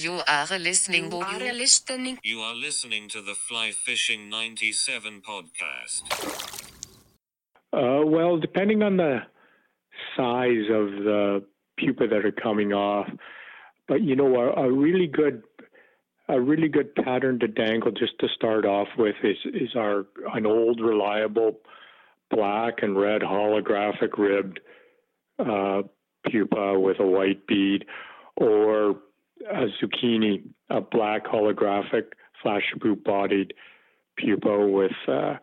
You are listening. You are listening. You are listening to the Fly Fishing 97 podcast. Uh, well, depending on the size of the pupa that are coming off, but you know, a, a really good a really good pattern to dangle just to start off with is is our an old reliable black and red holographic ribbed uh, pupa with a white bead, or a zucchini, a black holographic flash boot bodied pupa with uh,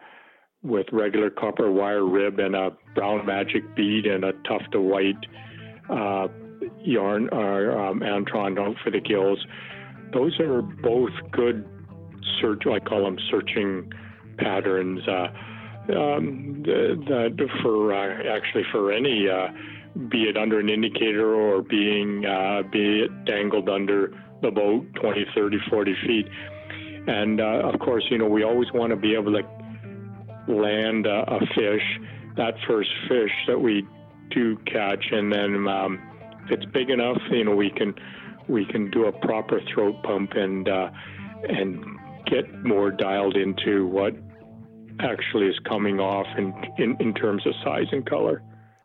with regular copper wire rib and a brown magic bead and a tuft of white uh, yarn or um, antron for the gills. Those are both good search. I call them searching patterns. Uh, um, that for uh, actually for any uh, be it under an indicator or being uh, be it dangled under the boat 20 30 40 feet and uh, of course you know we always want to be able to land a, a fish that first fish that we do catch and then um, if it's big enough you know we can we can do a proper throat pump and uh, and get more dialed into what actually is coming off in, in, in terms of size and color.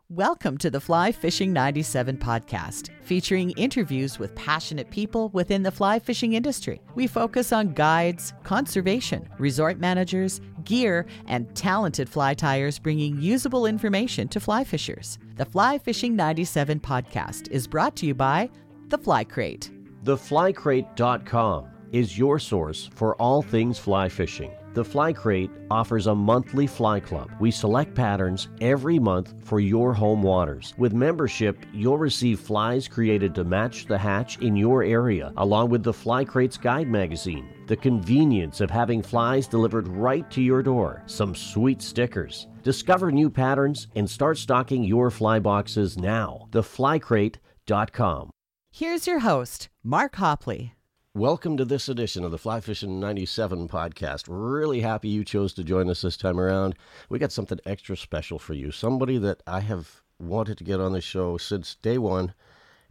Welcome to the Fly Fishing 97 podcast, featuring interviews with passionate people within the fly fishing industry. We focus on guides, conservation, resort managers, gear, and talented fly tyers bringing usable information to fly fishers. The Fly Fishing 97 podcast is brought to you by The Fly Crate. TheFlyCrate.com is your source for all things fly fishing. The Fly Crate offers a monthly fly club. We select patterns every month for your home waters. With membership, you'll receive flies created to match the hatch in your area, along with the Fly Crate's guide magazine. The convenience of having flies delivered right to your door. Some sweet stickers. Discover new patterns and start stocking your fly boxes now. TheFlyCrate.com. Here's your host, Mark Hopley. Welcome to this edition of the Fly Fishing 97 podcast. Really happy you chose to join us this time around. We got something extra special for you. Somebody that I have wanted to get on the show since day one.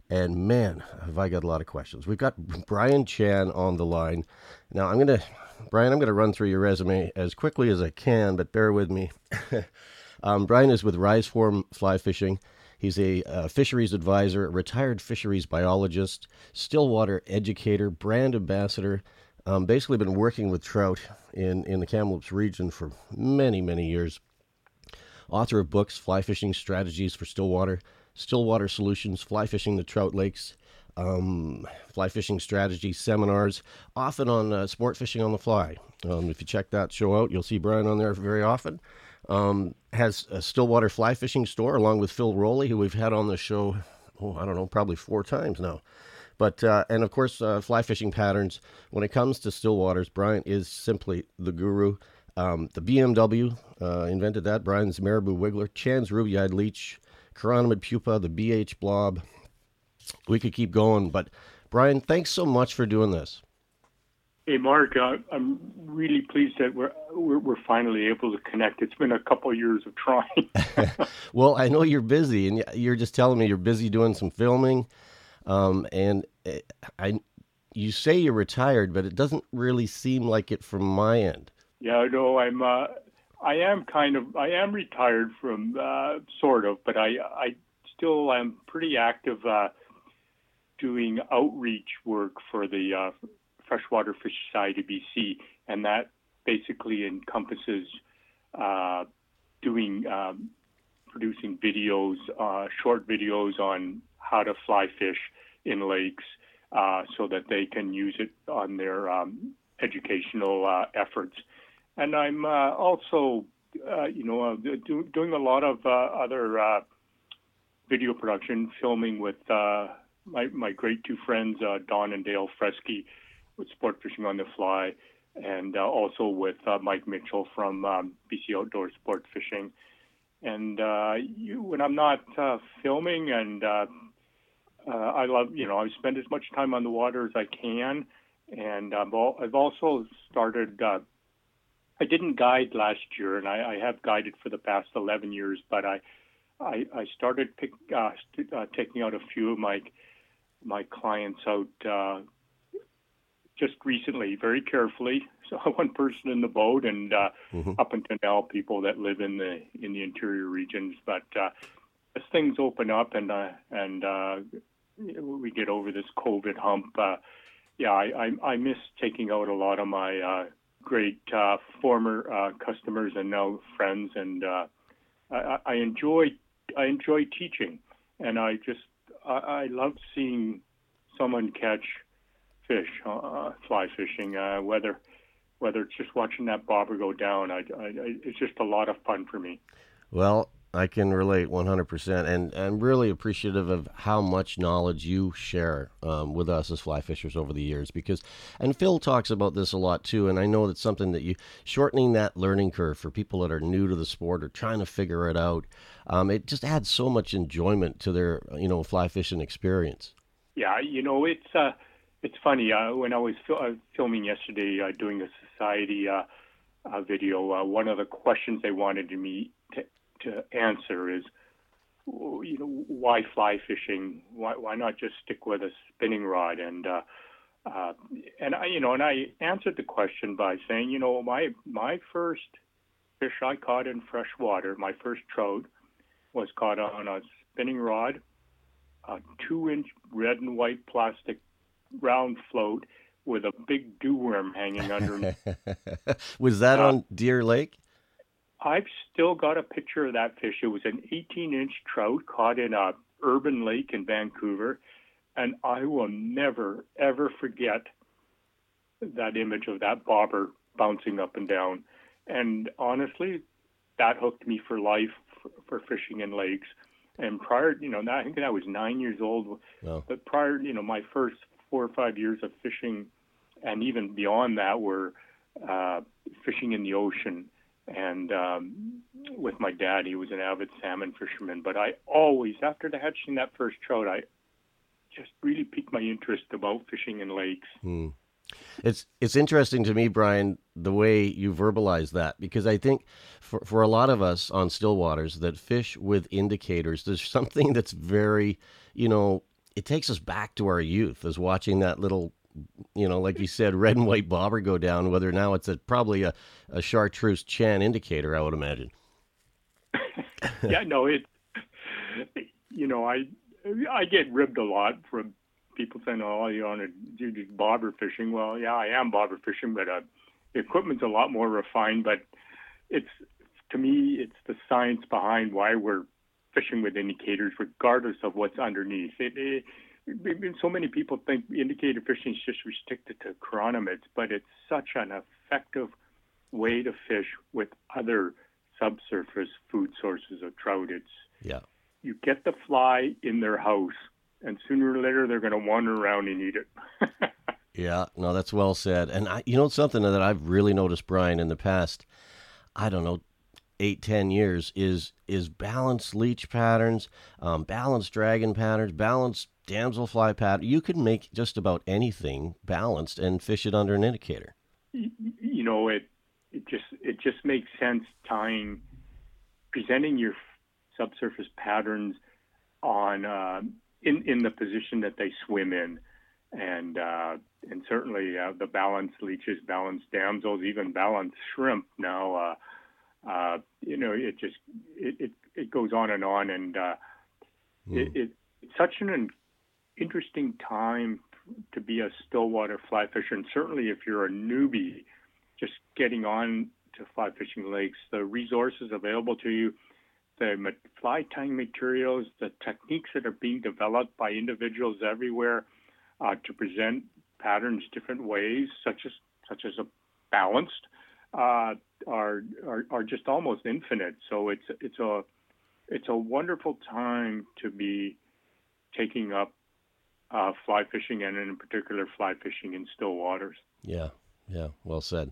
And man, have I got a lot of questions. We've got Brian Chan on the line. Now, I'm going to, Brian, I'm going to run through your resume as quickly as I can, but bear with me. um, Brian is with Rise Form Fly Fishing. He's a uh, fisheries advisor, retired fisheries biologist, stillwater educator, brand ambassador. Um, basically, been working with trout in, in the Kamloops region for many, many years. Author of books, Fly Fishing Strategies for Stillwater, Stillwater Solutions, Fly Fishing the Trout Lakes, um, fly fishing strategy seminars, often on uh, sport fishing on the fly. Um, if you check that show out, you'll see Brian on there very often. Um, has a Stillwater fly fishing store along with Phil Rowley, who we've had on the show, oh, I don't know, probably four times now. But, uh, and of course, uh, fly fishing patterns. When it comes to Stillwaters, Brian is simply the guru. Um, the BMW uh, invented that. Brian's Marabou Wiggler, Chan's Ruby Eyed Leech, Chironomid Pupa, the BH Blob. We could keep going, but Brian, thanks so much for doing this. Hey, Mark, uh, I'm really pleased that we're, we're, we're finally able to connect. It's been a couple of years of trying. well, I know you're busy, and you're just telling me you're busy doing some filming, um, and eh, I you say you're retired, but it doesn't really seem like it from my end. Yeah, no, I'm. Uh, I am kind of. I am retired from uh, sort of, but I I still am pretty active uh, doing outreach work for the uh, Freshwater Fish Society BC, and that basically encompasses uh, doing um, producing videos, uh, short videos on how to fly fish in lakes, uh, so that they can use it on their um, educational uh, efforts. And I'm uh, also, uh, you know, do, doing a lot of other video production, filming with my my great two friends, Don and Dale Fresky with Sport Fishing on the Fly, and uh, also with uh, Mike Mitchell from um, BC Outdoor Sport Fishing. And uh, you, when I'm not uh, filming, and uh, uh, I love, you know, I spend as much time on the water as I can. And um, I've also started. I didn't guide last year, and I, I, have guided for the past 11 years. But I, I, I started pick, st- taking out a few of my my clients out just recently, very carefully, saw one person in the boat, and uh, mm-hmm. up until now, people that live in the in the interior regions. But uh, as things open up and uh, and uh, we get over this COVID hump, uh, yeah, I, I, I miss taking out a lot of my uh, great uh, former uh, customers and now friends, and uh, I, I enjoy I enjoy teaching, and I just I, I love seeing someone catch fish, uh, fly fishing, uh, whether whether it's just watching that bobber go down. I, I, it's just a lot of fun for me. Well, I can relate 100%, and I'm really appreciative of how much knowledge you share um, with us as fly fishers over the years. Because, and Phil talks about this a lot too, and I know that's something that you shortening that learning curve for people that are new to the sport or trying to figure it out. Um, it just adds so much enjoyment to their, you know, fly fishing experience. Yeah, you know, it's uh, it's funny. Uh, when I was fil- uh, filming yesterday, uh, doing a society uh, uh, video, uh, one of the questions they wanted me to, to answer is, you know, why fly fishing? Why, why not just stick with a spinning rod? And and I, you know, and I answered the question by saying, you know, my my first fish I caught in fresh water, my first trout, was caught on a spinning rod, a two-inch red and white plastic round float with a big dew worm hanging under was that uh, on Deer Lake? I've still got a picture of that fish. It was an 18 inch trout caught in a urban lake in Vancouver. And I will never, ever forget that image of that bobber bouncing up and down. And honestly, that hooked me for life for, for fishing in lakes. And prior, you know, I think I was nine years old. Oh. But prior, you know, my first four or five years of fishing, and even beyond that, were uh, fishing in the ocean. And um, with my dad, he was an avid salmon fisherman. But I always, after the hatching that first trout, I just really piqued my interest about fishing in lakes. Hmm. It's it's interesting to me, Brian, the way you verbalize that because I think for for a lot of us on still waters that fish with indicators, there's something that's very, you know, it takes us back to our youth as watching that little you know, like you said, red and white bobber go down. Whether now it's a probably a, a chartreuse chan indicator, I would imagine. yeah, no, it. You know, I I get ribbed a lot from people saying, "Oh, you want to do just bobber fishing?" Well, yeah, I am bobber fishing, but uh, the equipment's a lot more refined. But it's to me, it's the science behind why we're fishing with indicators, regardless of what's underneath. It, it, it, so many people think indicator fishing is just restricted to chironomids, but it's such an effective way to fish with other subsurface food sources of trout. It's yeah. You get the fly in their house, and sooner or later they're going to wander around and eat it. yeah, no, that's well said. And I, you know, something that I've really noticed, Brian, in the past, I don't know, eight ten years is is balanced leech patterns, um, balanced dragon patterns, balanced damselfly pattern. You can make just about anything balanced and fish it under an indicator. You know, it it just it just makes sense tying presenting your subsurface patterns on uh, in in the position that they swim in, and uh, and certainly uh, the balanced leeches, balanced damsels, even balanced shrimp now. Uh, you know, it just it, it, it goes on and on, and uh, mm. it, it, it's such an interesting time to be a stillwater fly fisher, and certainly if you're a newbie, just getting on to fly fishing lakes, the resources available to you, the fly tying materials, the techniques that are being developed by individuals everywhere uh, to present patterns different ways, such as such as a balanced uh, are, are are just almost infinite. So it's it's a it's a wonderful time to be taking up uh, fly fishing and in particular fly fishing in still waters. Yeah, yeah, well said.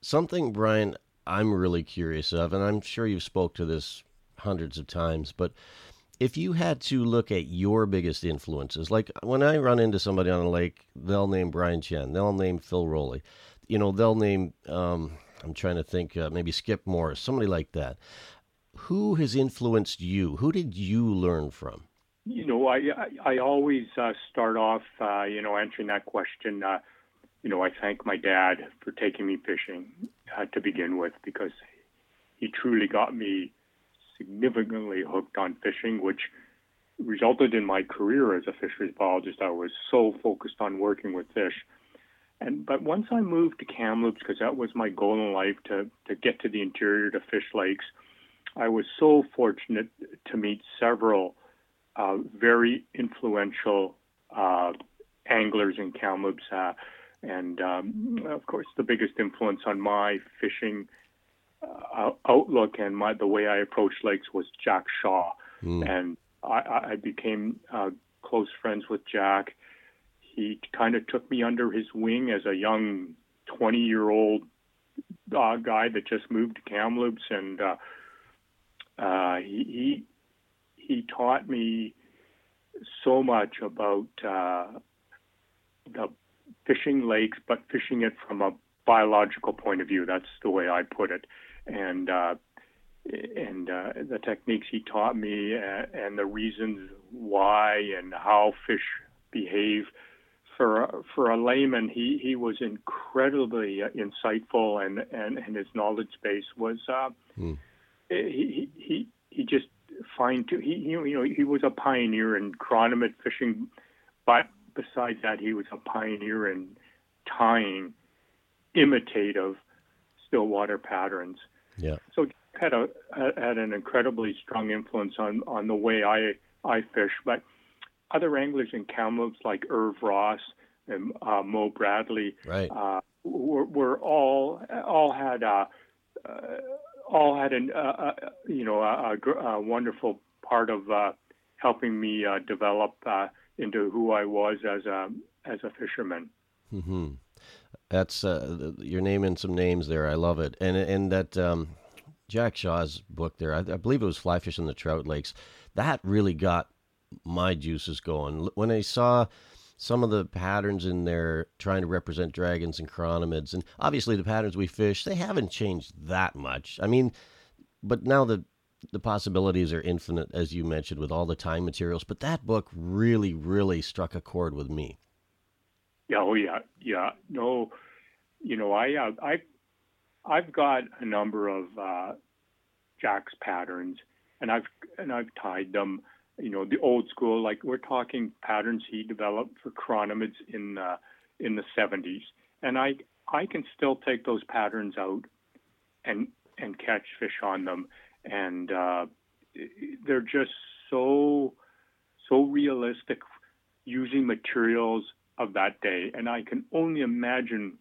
Something, Brian, I'm really curious of, and I'm sure you've spoke to this hundreds of times, but if you had to look at your biggest influences, like when I run into somebody on a lake, they'll name Brian Chan, they'll name Phil Rowley, you know, they'll name, um, I'm trying to think, uh, maybe Skip Morris, somebody like that. Who has influenced you? Who did you learn from? You know, I I, I always uh, start off, uh, you know, answering that question. Uh, you know, I thank my dad for taking me fishing uh, to begin with because he truly got me significantly hooked on fishing, which resulted in my career as a fisheries biologist. I was so focused on working with fish. And but once I moved to Kamloops, because that was my goal in life to to get to the interior to fish lakes, I was so fortunate to meet several uh, very influential uh, anglers in Kamloops. Uh, and um, of course, the biggest influence on my fishing uh, outlook and my the way I approach lakes was Jack Shaw, mm. and I, I became uh, close friends with Jack. He kind of took me under his wing as a young 20 year old uh, guy that just moved to Kamloops, and uh, uh, he, he taught me so much about uh, the fishing lakes, but fishing it from a biological point of view. That's the way I put it and uh, and uh, the techniques he taught me and the reasons why and how fish behave. For for a layman, he he was incredibly insightful, and and, and his knowledge base was uh, hmm. he he he just fine to he you know he was a pioneer in chironomid fishing, but besides that, he was a pioneer in tying imitative stillwater patterns yeah. So had a had an incredibly strong influence on on the way I I fish, but other anglers in Kamloops like Irv Ross and uh, Mo Bradley, right, uh, were, were all all had uh, uh, all had an uh, uh, you know a, a, wonderful part of uh, helping me uh, develop uh, into who I was as a as a fisherman. Mm-hmm. That's uh, you're naming some names there. I love it, and and that um, Jack Shaw's book there, I, I believe it was Fly Fishing the Trout Lakes. That really got my juices going when I saw some of the patterns in there trying to represent dragons and chironomids, and obviously the patterns we fish they haven't changed that much. I mean, but now the the possibilities are infinite, as you mentioned, with all the time materials. But that book really, really struck a chord with me. Yeah, oh yeah, yeah. No, you know, I uh, I I've got a number of uh, Jack's patterns, and I've and I've tied them. You know, the old school, like we're talking patterns he developed for chironomids in uh, in the 70s, and I I can still take those patterns out and and catch fish on them, and uh, they're just so so realistic using materials of that day. And I can only imagine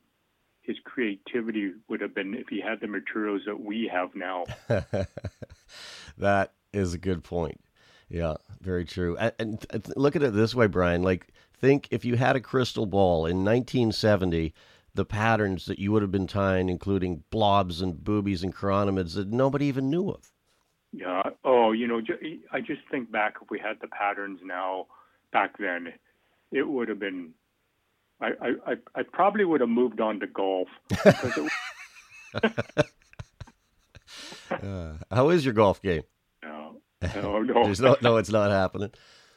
his creativity would have been if he had the materials that we have now. that is a good point. Yeah, very true. And, and, look at it this way, Brian. Like, think if you had a crystal ball in 1970, the patterns that you would have been tying, including blobs and boobies and chironomids that nobody even knew of. Yeah. Oh, you know, I just think back if we had the patterns now, back then, it would have been. I I I probably would have moved on to golf. It... uh, how is your golf game? No, no, no. No, it's not happening.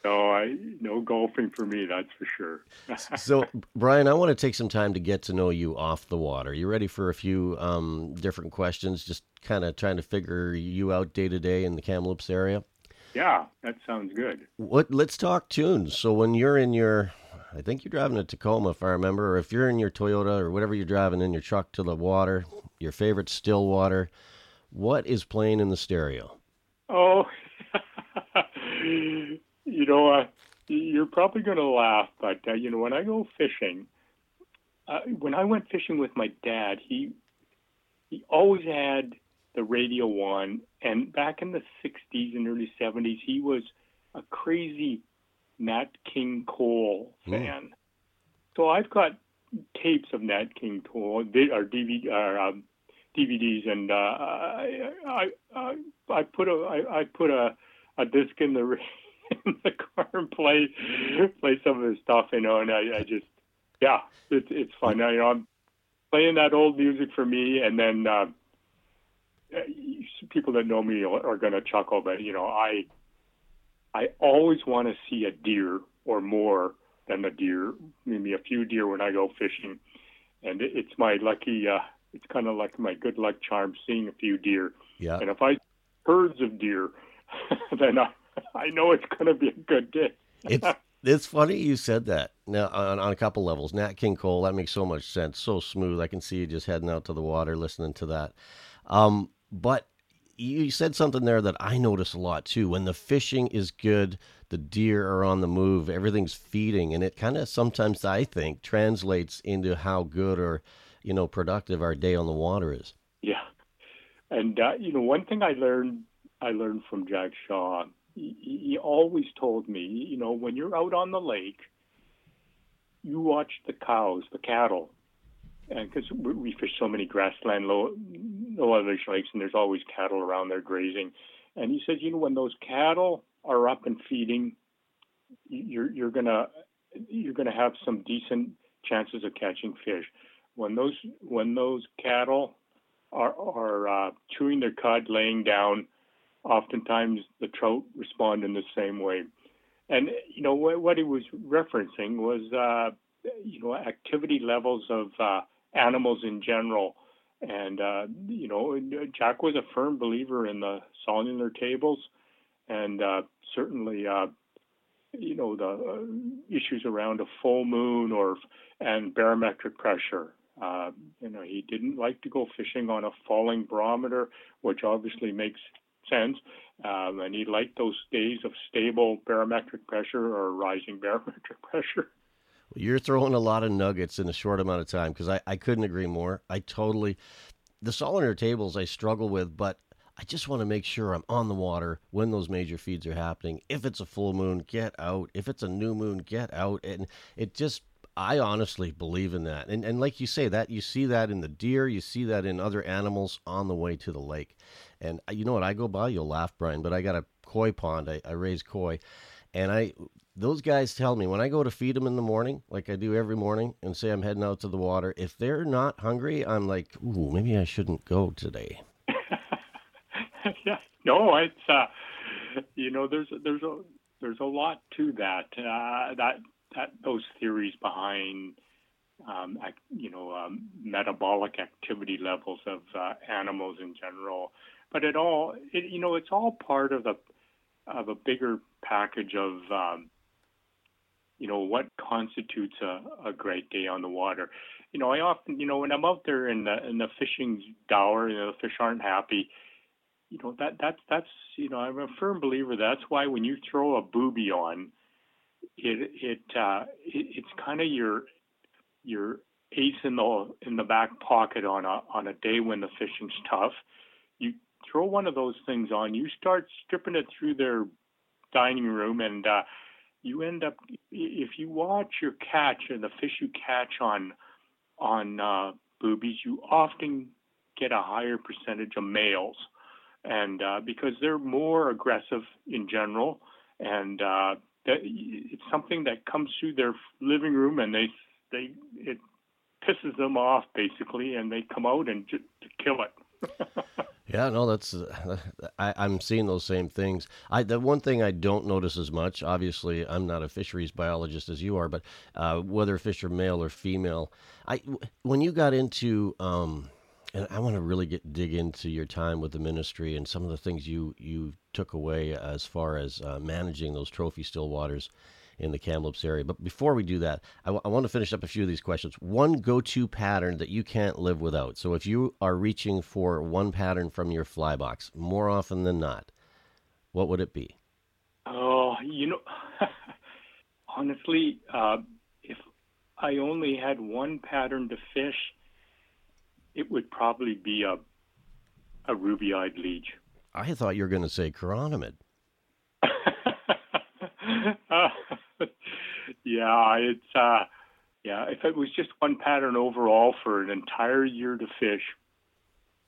No, I no golfing for me. That's for sure. so, Brian, I want to take some time to get to know you off the water. You ready for a few um, different questions? Just kind of trying to figure you out day to day in the Kamloops area. Yeah, that sounds good. What? Let's talk tunes. So, when you're in your, I think you're driving a Tacoma, if I remember, or if you're in your Toyota or whatever you're driving in your truck to the water, your favorite still water, what is playing in the stereo? Oh. you know, uh, you're probably going to laugh, but uh, you know, when I go fishing, uh, when I went fishing with my dad, he he always had the radio on, and back in the '60s and early '70s, he was a crazy Nat King Cole hmm. fan. Mm. So I've got tapes of Nat King Cole, or DVD, or um, DVDs, and uh, I, I, I I put a I, I put a a disc in the in the car and play play some of his stuff, you know. And I, I just, yeah, it's it's fun. You know, I'm playing that old music for me, and then uh, people that know me are going to chuckle, but you know, I I always want to see a deer or more than a deer, maybe a few deer when I go fishing. and it, it's my lucky. Uh, it's kind of like my good luck charm seeing a few deer. Yeah. And if I herds of deer, then I I know it's going to be a good day. it's it's funny you said that. Now on, on a couple levels, Nat King Cole that makes so much sense. So smooth. I can see you just heading out to the water, listening to that. Um, but you said something there that I notice a lot too. When the fishing is good, the deer are on the move, everything's feeding, and it kind of sometimes I think translates into how good or you know productive our day on the water is. Yeah, and uh, you know one thing I learned I learned from Jack Shaw. He, he always told me, you know, when you're out on the lake, you watch the cows, the cattle, and because we fish so many grassland low low elevation lakes, and there's always cattle around there grazing. And he says, you know, when those cattle are up and feeding, you're you're gonna you're gonna have some decent chances of catching fish. When those when those cattle are are uh, chewing their cud, laying down, oftentimes the trout respond in the same way. And you know what, what he was referencing was uh, you know activity levels of uh, animals in general. And, uh, you know, Jack was a firm believer in the solunar tables and uh, certainly, uh, you know, the uh, issues around a full moon or and barometric pressure. Uh, you know, he didn't like to go fishing on a falling barometer, which obviously makes sense. Um, and he liked those days of stable barometric pressure or rising barometric pressure. You're throwing a lot of nuggets in a short amount of time because I, I couldn't agree more. I totally, the Solunar tables I struggle with, but I just want to make sure I'm on the water when those major feeds are happening. If it's a full moon, get out. If it's a new moon, get out. And it just, I honestly believe in that. And, and like you say, that you see that in the deer, you see that in other animals on the way to the lake. And uh, you know what? I go by, you'll laugh, Brian, but I got a koi pond. I, I raise koi. And I those guys tell me when I go to feed them in the morning, like I do every morning, and say I'm heading out to the water, if they're not hungry, I'm like, ooh, maybe I shouldn't go today. yeah, no, it's uh, you know, there's there's a there's a lot to that uh, that that those theories behind um, you know um, metabolic activity levels of uh, animals in general, but it all it, you know it's all part of the of a bigger package of um, you know, what constitutes a, a great day on the water. You know, I often, you know, when I'm out there and the and the fishing's dour, you know, the fish aren't happy. You know, that that's that's you know, I'm a firm believer. That's why when you throw a booby on, it it uh, it, it's kind of your your ace in the in the back pocket on a on a day when the fishing's tough. You throw one of those things on, you start stripping it through their dining room, and uh, you end up if you watch your catch and the fish you catch on on uh, boobies, you often get a higher percentage of males, and uh, because they're more aggressive in general, and uh, that, it's something that comes through their living room, and they they it pisses them off basically, and they come out and just kill it. Yeah, no, that's uh, I, I'm seeing those same things. I the one thing I don't notice as much. Obviously, I'm not a fisheries biologist as you are, but uh, whether fish are male or female, I when you got into um, and I want to really get dig into your time with the ministry and some of the things you you took away as far as uh, managing those trophy still waters in the Kamloops area. But before we do that, I, w- I want to finish up a few of these questions. One go to pattern that you can't live without. So if you are reaching for one pattern from your fly box, more often than not, what would it be? Oh, you know, honestly, uh, if I only had one pattern to fish, it would probably be a a ruby-eyed leech. I thought you were going to say chironomid. uh, yeah, it's uh, yeah. If it was just one pattern overall for an entire year to fish,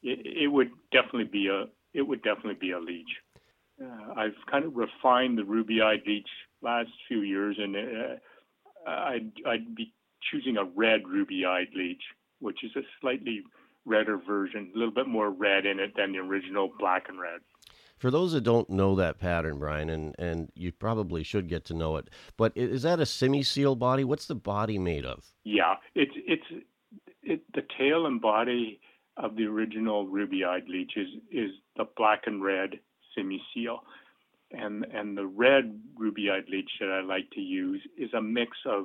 it, it would definitely be a it would definitely be a leech. Uh, I've kind of refined the ruby-eyed leech last few years, and uh, I'd I'd be choosing a red ruby-eyed leech, which is a slightly redder version, a little bit more red in it than the original black and red. For those that don't know that pattern, Brian, and, and you probably should get to know it, but is that a semi-seal body? What's the body made of? Yeah, it's it's it the tail and body of the original ruby-eyed leech is is the black and red semi seal, and and the red ruby-eyed leech that I like to use is a mix of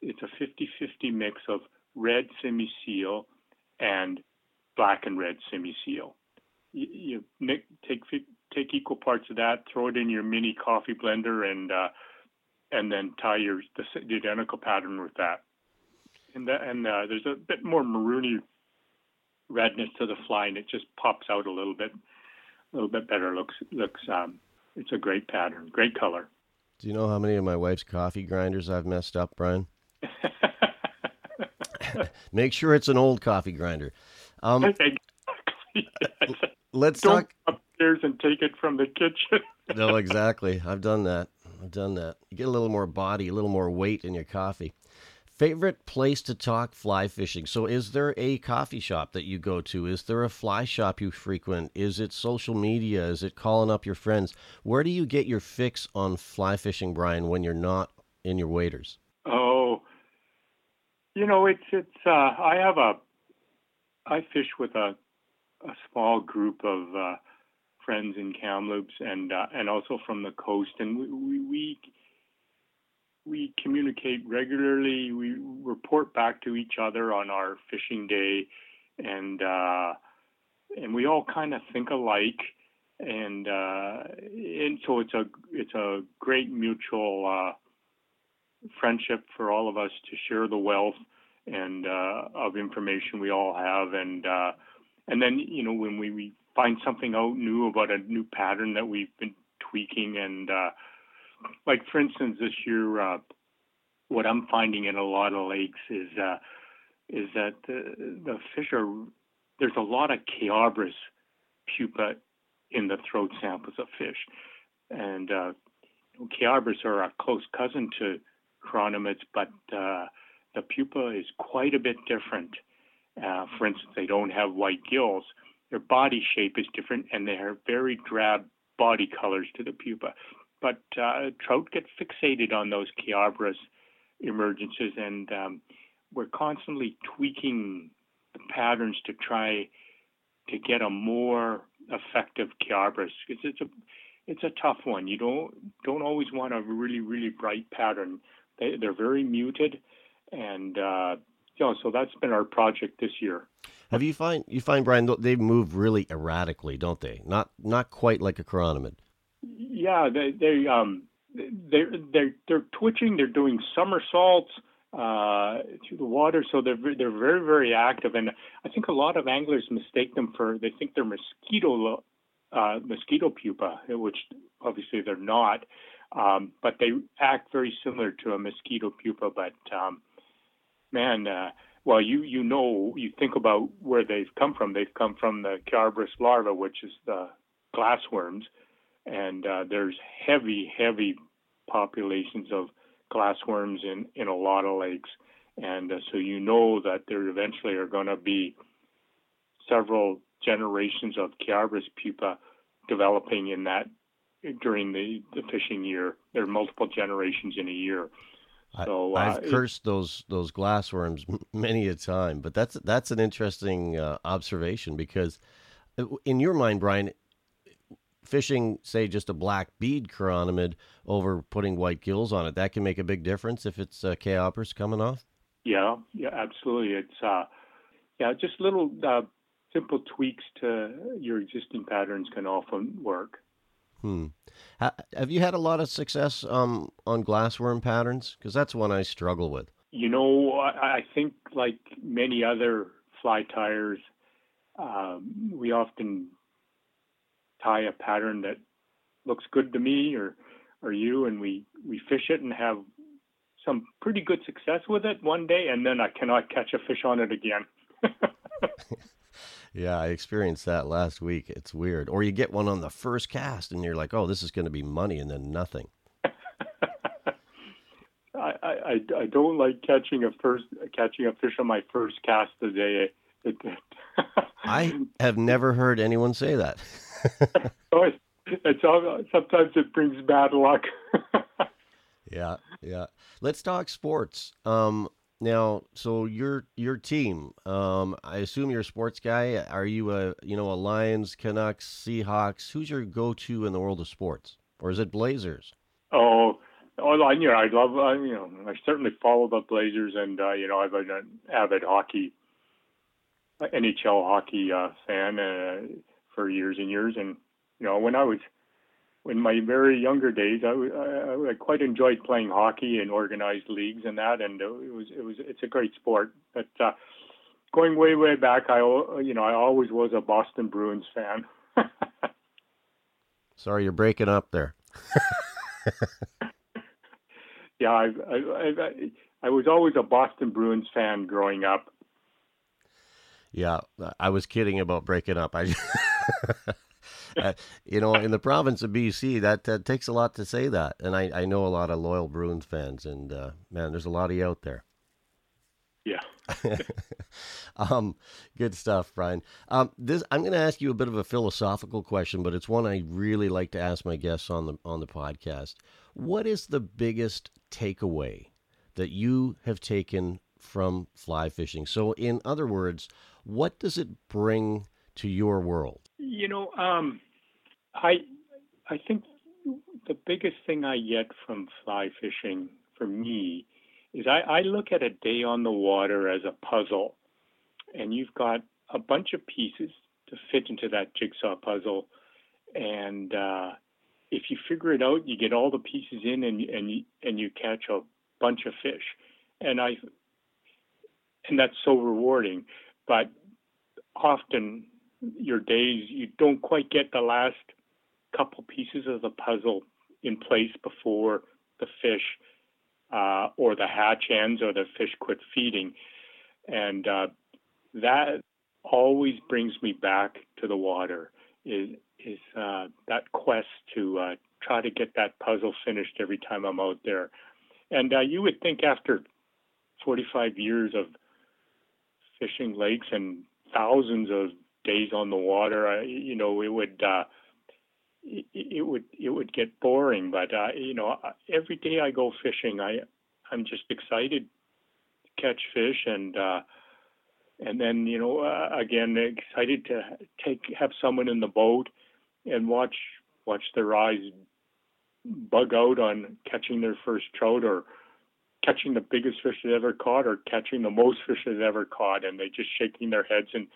it's a 50-50 mix of red semi seal and black and red semi seal. You, you take take equal parts of that, throw it in your mini coffee blender, and uh, and then tie your the, the identical pattern with that. And that, and uh, there's a bit more maroony redness to the fly, and it just pops out a little bit, a little bit better. Looks looks um, it's a great pattern, great color. Do you know how many of my wife's coffee grinders I've messed up, Brian? Make sure it's an old coffee grinder. Um, let's Don't talk upstairs and take it from the kitchen. no, exactly. I've done that. I've done that. You get a little more body, a little more weight in your coffee. Favorite place to talk fly fishing. So, is there a coffee shop that you go to? Is there a fly shop you frequent? Is it social media? Is it calling up your friends? Where do you get your fix on fly fishing, Brian, when you're not in your waders? You know, it's it's. Uh, I have a. I fish with a a small group of uh, friends in Kamloops and uh, and also from the coast, and we, we we we communicate regularly. We report back to each other on our fishing day, and uh, and we all kind of think alike, and uh, and so it's a it's a great mutual uh, friendship for all of us to share the wealth and uh, of information we all have, and uh, and then you know when we, we find something out new about a new pattern that we've been tweaking and uh, like for instance this year uh, what I'm finding in a lot of lakes is uh, is that the, the fish are there's a lot of Chaoborus pupa in the throat samples of fish. And uh, are a close cousin to chironomids but uh, the pupa is quite a bit different uh, for instance, they don't have white gills. Their body shape is different, and they have very drab body colors to the pupa. But uh, trout get fixated on those Chaoborus emergences, and um, we're constantly tweaking the patterns to try to get a more effective Chaoborus because it's a it's a tough one. You don't don't always want a really really bright pattern. They, they're very muted, and uh, yeah, so that's been our project this year. Have you find you find Brian they move really erratically, don't they? Not not quite like a chironomid. Yeah, they they um they they they're twitching. They're doing somersaults uh, through the water, so they're they're very very active. And I think a lot of anglers mistake them for they think they're mosquito uh, mosquito pupa, which obviously they're not. Um, but they act very similar to a mosquito pupa, but um, man, uh, well, you you know, you think about where they've come from. They've come from the Chaoborus larva, which is the glassworms, and uh, there's heavy, heavy populations of glassworms in in a lot of lakes, and uh, so you know that there eventually are going to be several generations of Chaoborus pupa developing in that during the, the fishing year. There are multiple generations in a year. So I, have uh, cursed those those glassworms many a time, but that's that's an interesting uh, observation because, uh, in your mind, Brian, fishing say just a black bead chironomid over putting white gills on it that can make a big difference if it's uh, Chaoborus coming off. Yeah, yeah, absolutely. It's uh, yeah, just little uh, simple tweaks to your existing patterns can often work. Hmm. have you had a lot of success um, on glassworm patterns? Because that's one I struggle with. You know, I, think like many other fly tyers, um, we often tie a pattern that looks good to me or or you, and we we fish it and have some pretty good success with it one day, and then I cannot catch a fish on it again. Yeah, I experienced that last week. It's weird. Or you get one on the first cast and you're like, oh, this is going to be money, and then nothing. I, I, I don't like catching a first catching a fish on my first cast today. It, it, I have never heard anyone say that. oh, it's, it's sometimes it brings bad luck. yeah, yeah. Let's talk sports. Um, Now, so your your team, um, I assume you're a sports guy. Are you a you know a Lions, Canucks, Seahawks? Who's your go-to in the world of sports, or is it Blazers? Oh, oh, you know, I love, uh, you know, I certainly follow the Blazers, and uh, you know, I've been an avid hockey, NHL hockey uh, fan uh, for years and years, and you know, when I was in my very younger days, I, I, I quite enjoyed playing hockey in organized leagues and that, and it was it was it's a great sport. But uh, going way way back, I you know I always was a Boston Bruins fan. Sorry, you're breaking up there. yeah, I, I I I was always a Boston Bruins fan growing up. Yeah, I was kidding about breaking up. I uh, you know, in the province of BC, that, that takes a lot to say that. And I, I know a lot of loyal Bruins fans, and uh, man, there's a lot of you out there. Yeah. um, good stuff, Brian. Um, this I'm going to ask you a bit of a philosophical question, but it's one I really like to ask my guests on the on the podcast. What is the biggest takeaway that you have taken from fly fishing? So, in other words, what does it bring to your world? You know, um, I I think the biggest thing I get from fly fishing for me is I, I look at a day on the water as a puzzle, and you've got a bunch of pieces to fit into that jigsaw puzzle, and uh, if you figure it out, you get all the pieces in, and and you, and you catch a bunch of fish, and I and that's so rewarding. But often your days, you don't quite get the last couple pieces of the puzzle in place before the fish uh, or the hatch ends or the fish quit feeding. And uh, that always brings me back to the water is, is uh, that quest to uh, try to get that puzzle finished every time I'm out there. And uh, you would think after 45 years of fishing lakes and thousands of days on the water, uh, you know, it would uh, it, it would it would get boring. But uh, you know, every day I go fishing, I I'm just excited to catch fish and. Uh, and then you know uh, again excited to take have someone in the boat and watch watch their eyes bug out on catching their first trout or catching the biggest fish they've ever caught or catching the most fish they've ever caught and they just shaking their heads and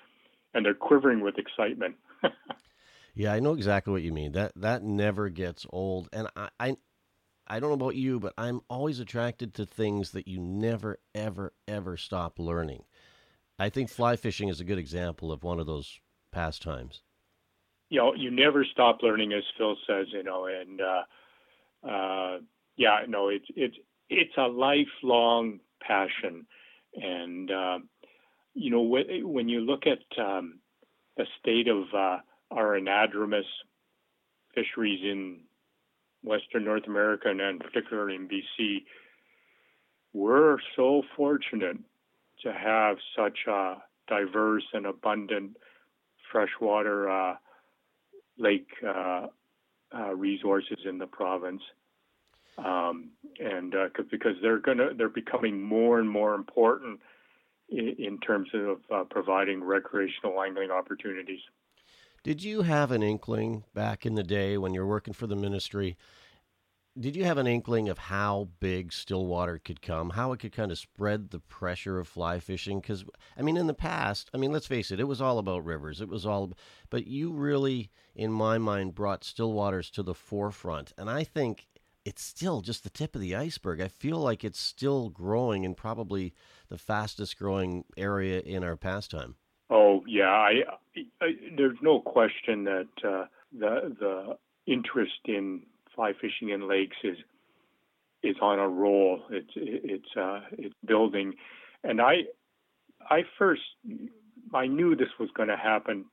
and they're quivering with excitement. yeah, I know exactly what you mean. That that never gets old. And I, I I don't know about you, but I'm always attracted to things that you never ever ever stop learning. I think fly fishing is a good example of one of those pastimes. You know, you never stop learning, as Phil says. You know, and uh, uh, yeah, no, it's it's it's a lifelong passion, and uh, you know, when you look at um, the state of uh, our anadromous fisheries in Western North America and particularly in BC, we're so fortunate to have such a diverse and abundant freshwater uh, lake uh, uh, resources in the province. Um, and uh, because they're gonna, they're becoming more and more important in terms of uh, providing recreational angling opportunities. Did you have an inkling back in the day when you were working for the ministry? Did you have an inkling of how big Stillwater could come, how it could kind of spread the pressure of fly fishing? Because, I mean, in the past, I mean, let's face it, it was all about rivers. It was all, but you really, in my mind, brought Stillwaters to the forefront. And I think it's still just the tip of the iceberg. I feel like it's still growing and probably the fastest growing area in our pastime. Oh yeah, I, I there's no question that uh, the the interest in fly fishing in lakes is is on a roll. It's it's uh, it's building, and I I first I knew this was going to happen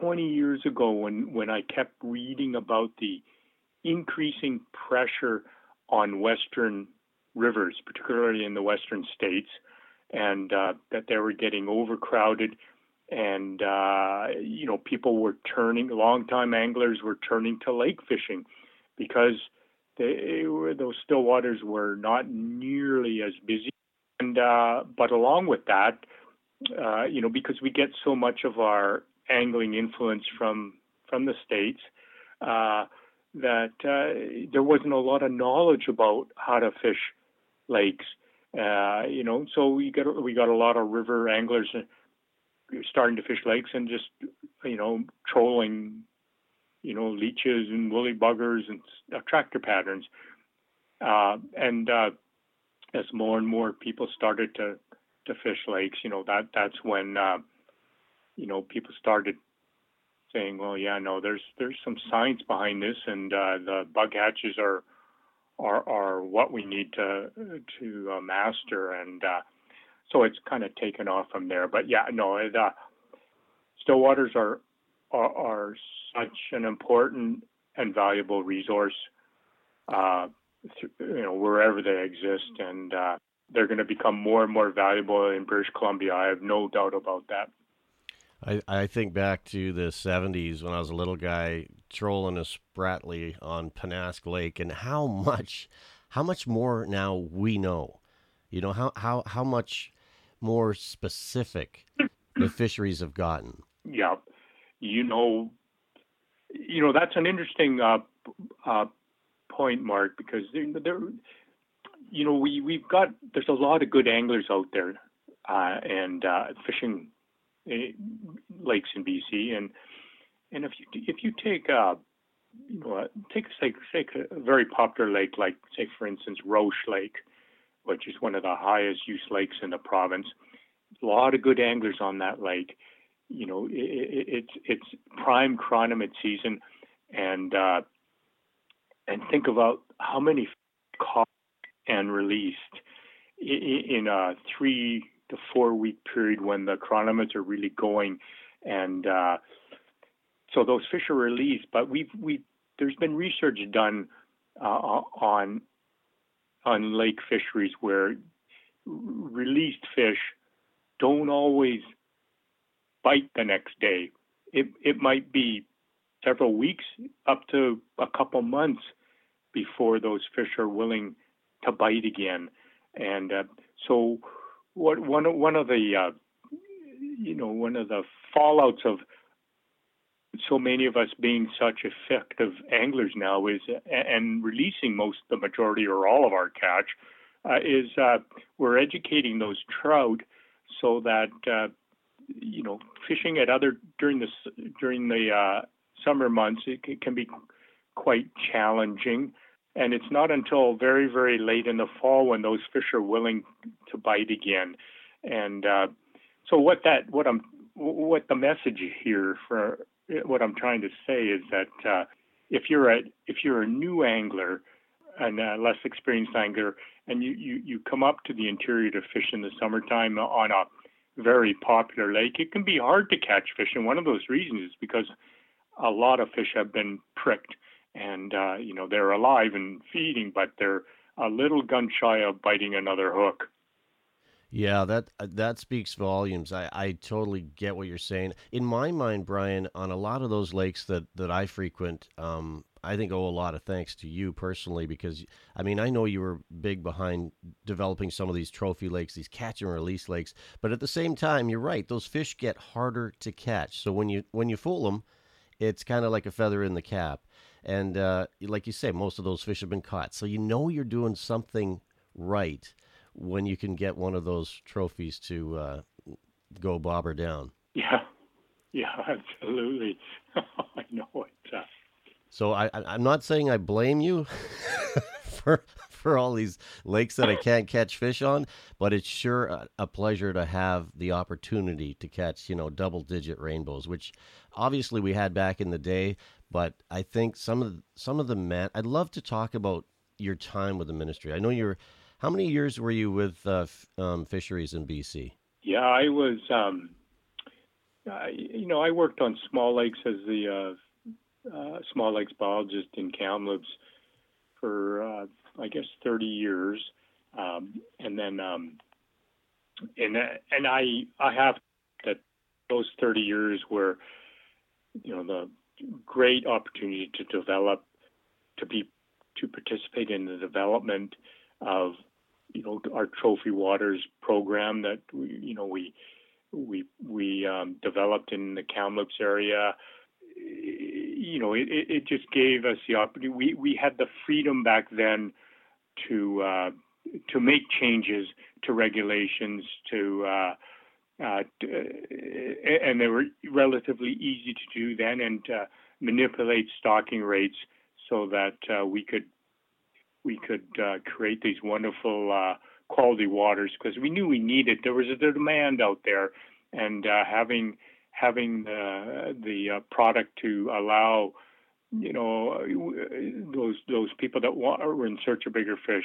20 years ago when when I kept reading about the increasing pressure on Western rivers, particularly in the Western states, and uh, that they were getting overcrowded. And, uh, you know, people were turning, longtime anglers were turning to lake fishing because they were, those still waters were not nearly as busy and uh, but along with that, uh, you know, because we get so much of our angling influence from from the states, uh, that uh, there wasn't a lot of knowledge about how to fish lakes. Uh, you know, so we got we got a lot of river anglers uh, starting to fish lakes and just you know trolling, you know, leeches and woolly buggers and attractor patterns. Uh, and uh, as more and more people started to to fish lakes, you know that that's when uh, you know people started saying, well, yeah, no, there's there's some science behind this, and uh, the bug hatches are are are what we need to to uh, master, and uh, so it's kind of taken off from there. But yeah, no, the uh, still waters are, are are such an important and valuable resource, uh, you know, wherever they exist, and uh, they're going to become more and more valuable in British Columbia. I have no doubt about that. I, I think back to the 70s when I was a little guy trolling a Spratley on Pennask Lake and how much how much more now we know. You know, how, how, how much more specific the fisheries have gotten. Yeah. You know, you know, that's an interesting uh, uh, point, Mark, because there, there, you know, we, we've got, there's a lot of good anglers out there uh, and uh, fishing lakes in BC, and and if you if you take uh, you know take say take a very popular lake like say for instance Roche Lake, which is one of the highest use lakes in the province, a lot of good anglers on that lake. You know, it, it, it's it's prime chironomid season, and uh, and think about how many caught and released in, in a three the four week period when the chironomids are really going, and uh, so those fish are released. But we've we there's been research done uh, on on lake fisheries where released fish don't always bite the next day. It it might be several weeks up to a couple months before those fish are willing to bite again. And uh, so what one one of the uh, you know one of the fallouts of so many of us being such effective anglers now is and releasing most the majority or all of our catch uh, is uh, we're educating those trout so that uh, you know fishing at other during the during the uh, summer months it, can be quite challenging and it's not until very, very late in the fall when those fish are willing to bite again. And uh, so, what that, what I'm, what the message here for what I'm trying to say is that uh, if you're a if you're a new angler and a less experienced angler, and you, you you come up to the interior to fish in the summertime on a very popular lake, it can be hard to catch fish. And one of those reasons is because a lot of fish have been pricked and uh, you know they're alive and feeding, but they're a little gun shy of biting another hook. Yeah, that uh, that speaks volumes. I, I totally get what you're saying. In my mind, Brian, on a lot of those lakes that, that I frequent, um, I think owe a lot of thanks to you personally because I mean I know you were big behind developing some of these trophy lakes, these catch and release lakes, but at the same time, you're right; those fish get harder to catch. So when you when you fool them, it's kind of like a feather in the cap. And uh, like you say, most of those fish have been caught. So you know you're doing something right when you can get one of those trophies to uh, go bobber down. Yeah, yeah, absolutely. I know it. Uh... So I, I'm not saying I blame you for for all these lakes that I can't catch fish on, but it's sure a, a, pleasure to have the opportunity to catch, you know, double digit rainbows, which obviously we had back in the day, but I think some of the, some of the men I'd love to talk about your time with the ministry. I know you're how many years were you with uh, um, fisheries in BC? Yeah, I was um, I, you know, I worked on small lakes as the uh, uh, small lakes biologist in Kamloops for uh, I guess 30 years, um, and then um, and and I I have that those 30 years were you know the great opportunity to develop to be to participate in the development of you know our trophy waters program that we, you know we we we um, developed in the Kamloops area. You know, it, it just gave us the opportunity. We we had the freedom back then to uh, to make changes to regulations to. Uh, uh, and they were relatively easy to do then, and uh, manipulate stocking rates so that uh, we could we could uh, create these wonderful uh, quality waters because we knew we needed. There was a demand out there, and uh, having having the the uh, product to allow you know those those people that were in search of bigger fish,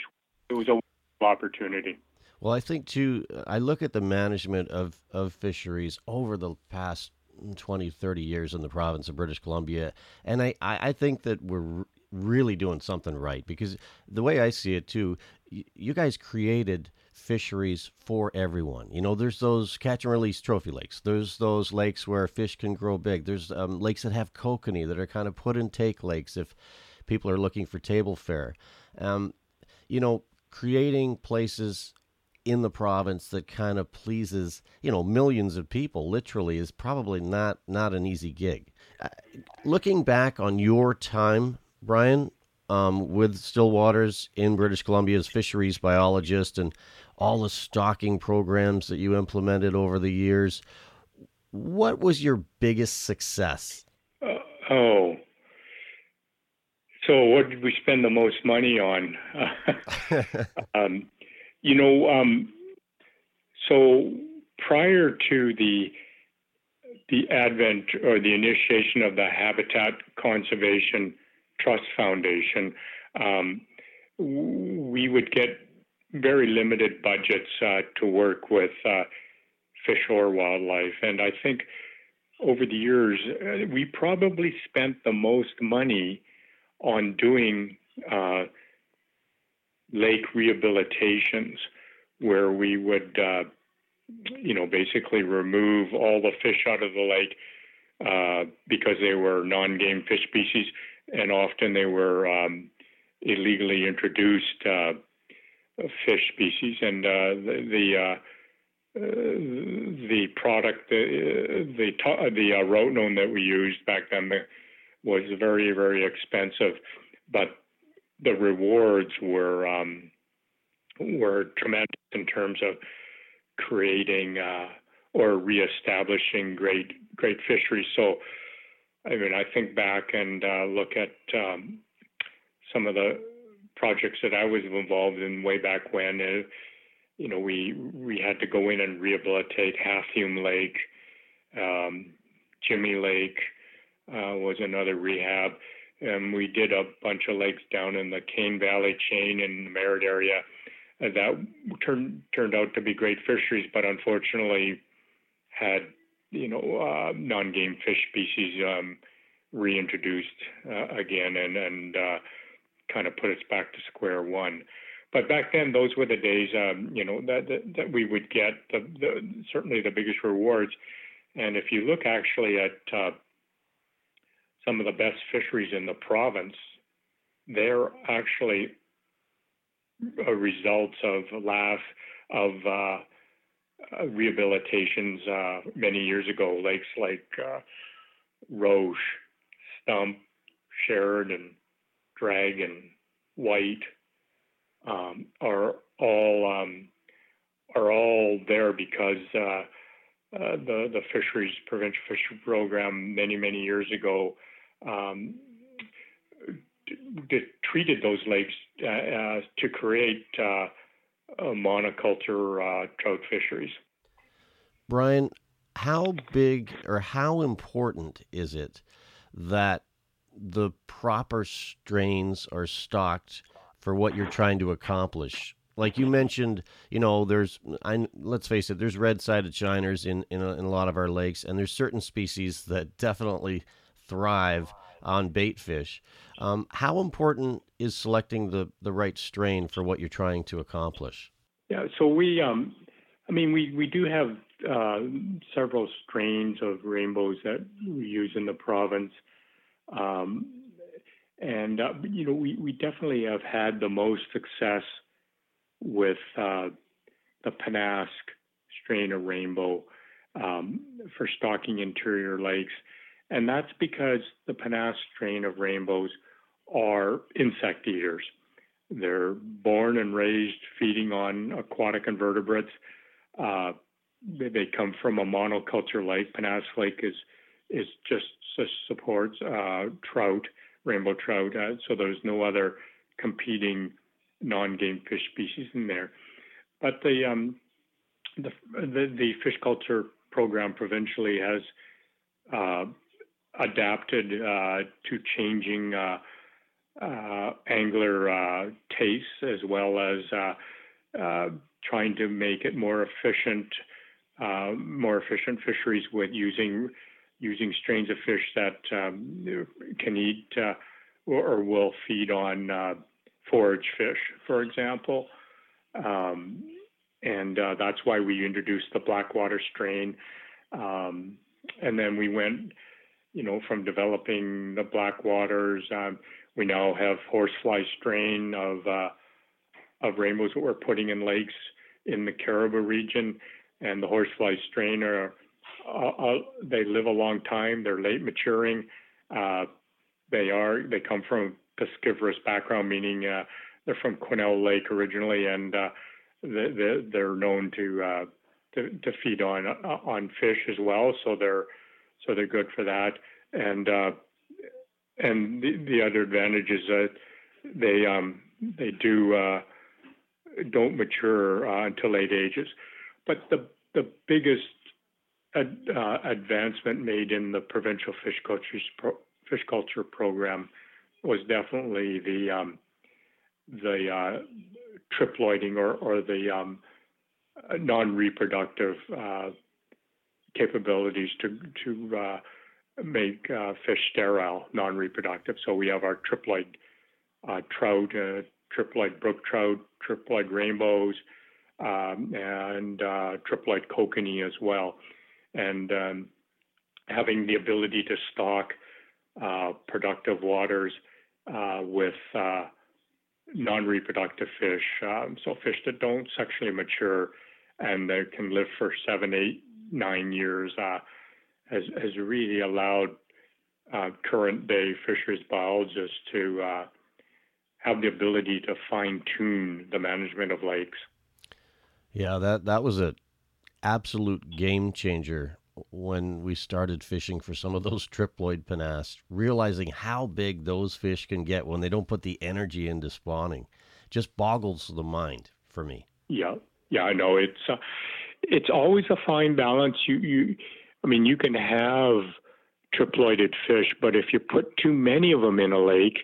it was a opportunity. Well, I think too. I look at the management of of fisheries over the past 20, 30 years in the province of British Columbia, and I I think that we're really doing something right because the way I see it too, you guys created fisheries for everyone. You know, there's those catch and release trophy lakes. There's those lakes where fish can grow big. There's um, lakes that have kokanee that are kind of put and take lakes if people are looking for table fare. Um, you know, creating places in the province that kind of pleases you know millions of people literally is probably not not an easy gig. Uh, looking back on your time brian um, with Stillwaters in british columbia as fisheries biologist and all the stocking programs that you implemented over the years what was your biggest success? Uh, oh. So what did we spend the most money on? Um, you know, um, so prior to the the advent or the initiation of the Habitat Conservation Trust Foundation, um, we would get very limited budgets uh, to work with uh, fish or wildlife. And I think over the years, uh, we probably spent the most money on doing uh, lake rehabilitations where we would, uh, you know, basically remove all the fish out of the lake uh, because they were non-game fish species, and often they were um, illegally introduced uh, fish species, and uh, the the, uh, the product, the the the uh, rotenone that we used back then was very very expensive, but the rewards were um, were tremendous in terms of creating uh, or reestablishing great great fisheries. So, I mean, I think back and uh, look at um, some of the projects that I was involved in way back when. Uh, you know, we we had to go in and rehabilitate Half-Hume Lake, um, Jimmy Lake uh, was another rehab and we did a bunch of lakes down in the Kane Valley chain in the Merritt area. Uh, that turned turned out to be great fisheries, but unfortunately had you know uh, non-game fish species um, reintroduced uh, again, and and uh, kind of put us back to square one. But back then, those were the days, um, you know, that, that, that we would get the, the, certainly the biggest rewards. And if you look actually at uh, some of the best fisheries in the province, they're actually results of laugh of uh, rehabilitations uh, many years ago. Lakes like uh, Roche, Stump, Sheridan, Dragon, White um, are all um, are all there because uh, uh, the the fisheries provincial fishery program many many years ago um, treated those lakes uh, uh, to create uh, monoculture uh, trout fisheries. Brian, how big or how important is it that the proper strains are stocked for what you're trying to accomplish? Like you mentioned, you know, there's, I, let's face it, there's red-sided shiners in, in a, in a lot of our lakes, and there's certain species that definitely thrive on bait fish. Um, how important is selecting the, the right strain for what you're trying to accomplish? Yeah, so we, um, I mean, we, we do have uh, several strains of rainbows that we use in the province. Um, and, uh, you know, we, we definitely have had the most success with uh, the Pennask strain of rainbow um, for stocking interior lakes. And that's because the Pennask strain of rainbows are insect eaters. They're born and raised feeding on aquatic invertebrates. Uh, they, they, come from a monoculture lake. Pennask Lake is is just, just supports uh, trout, rainbow trout. Uh, so there's no other competing non-game fish species in there. But the um, the, the, the fish culture program provincially has uh, adapted uh, to changing uh, uh angler uh, tastes as well as uh, trying to make it more efficient, more efficient fisheries with using using strains of fish that um, can eat or, or, will feed on forage fish, for example. Um, and uh, that's why we introduced the Blackwater strain. Um, and then we went, you know, from developing the Blackwaters, um, we now have horsefly strain of uh, of rainbows that we're putting in lakes in the Cariboo region, and the horsefly strain are uh, uh, they live a long time. They're late maturing. Uh, they are they come from piscivorous background, meaning uh, they're from Quesnel Lake originally, and they, they're known to, to, to feed on on fish as well. So they're so they're good for that. And uh, and the, the other advantage is that they um, they do uh, don't mature uh, until late ages. But the the biggest ad, uh, advancement made in the provincial fish culture pro, fish culture program was definitely the um, the uh, triploiding or, or the um, non-reproductive uh, capabilities to to uh, make uh, fish sterile, non-reproductive. So we have our triploid uh, trout, uh, triploid brook trout, triploid rainbows, um, and triploid kokanee as well, and um, having the ability to stock productive waters with non-reproductive fish, um, so fish that don't sexually mature and that can live for seven, eight, nine years, uh, has has really allowed uh, current day fisheries biologists to uh, have the ability to fine tune the management of lakes. Yeah, that that was an absolute game changer when we started fishing for some of those triploid pennask, realizing how big those fish can get when they don't put the energy into spawning, just boggles the mind for me. Yeah, yeah, I know it's uh, it's always a fine balance. You you, I mean, you can have triploided fish, but if you put too many of them in a lake,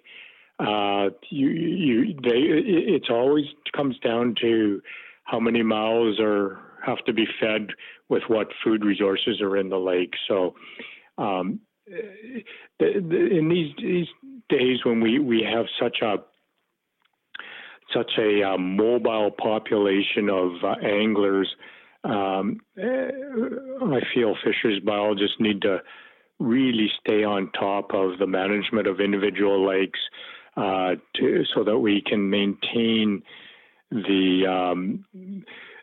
uh, you you they it's always comes down to how many mouths are have to be fed with what food resources are in the lake. So, um, in these these days when we we have such a such a uh, mobile population of uh, anglers, um, eh, I feel fisheries biologists need to really stay on top of the management of individual lakes uh, to, so that we can maintain the um,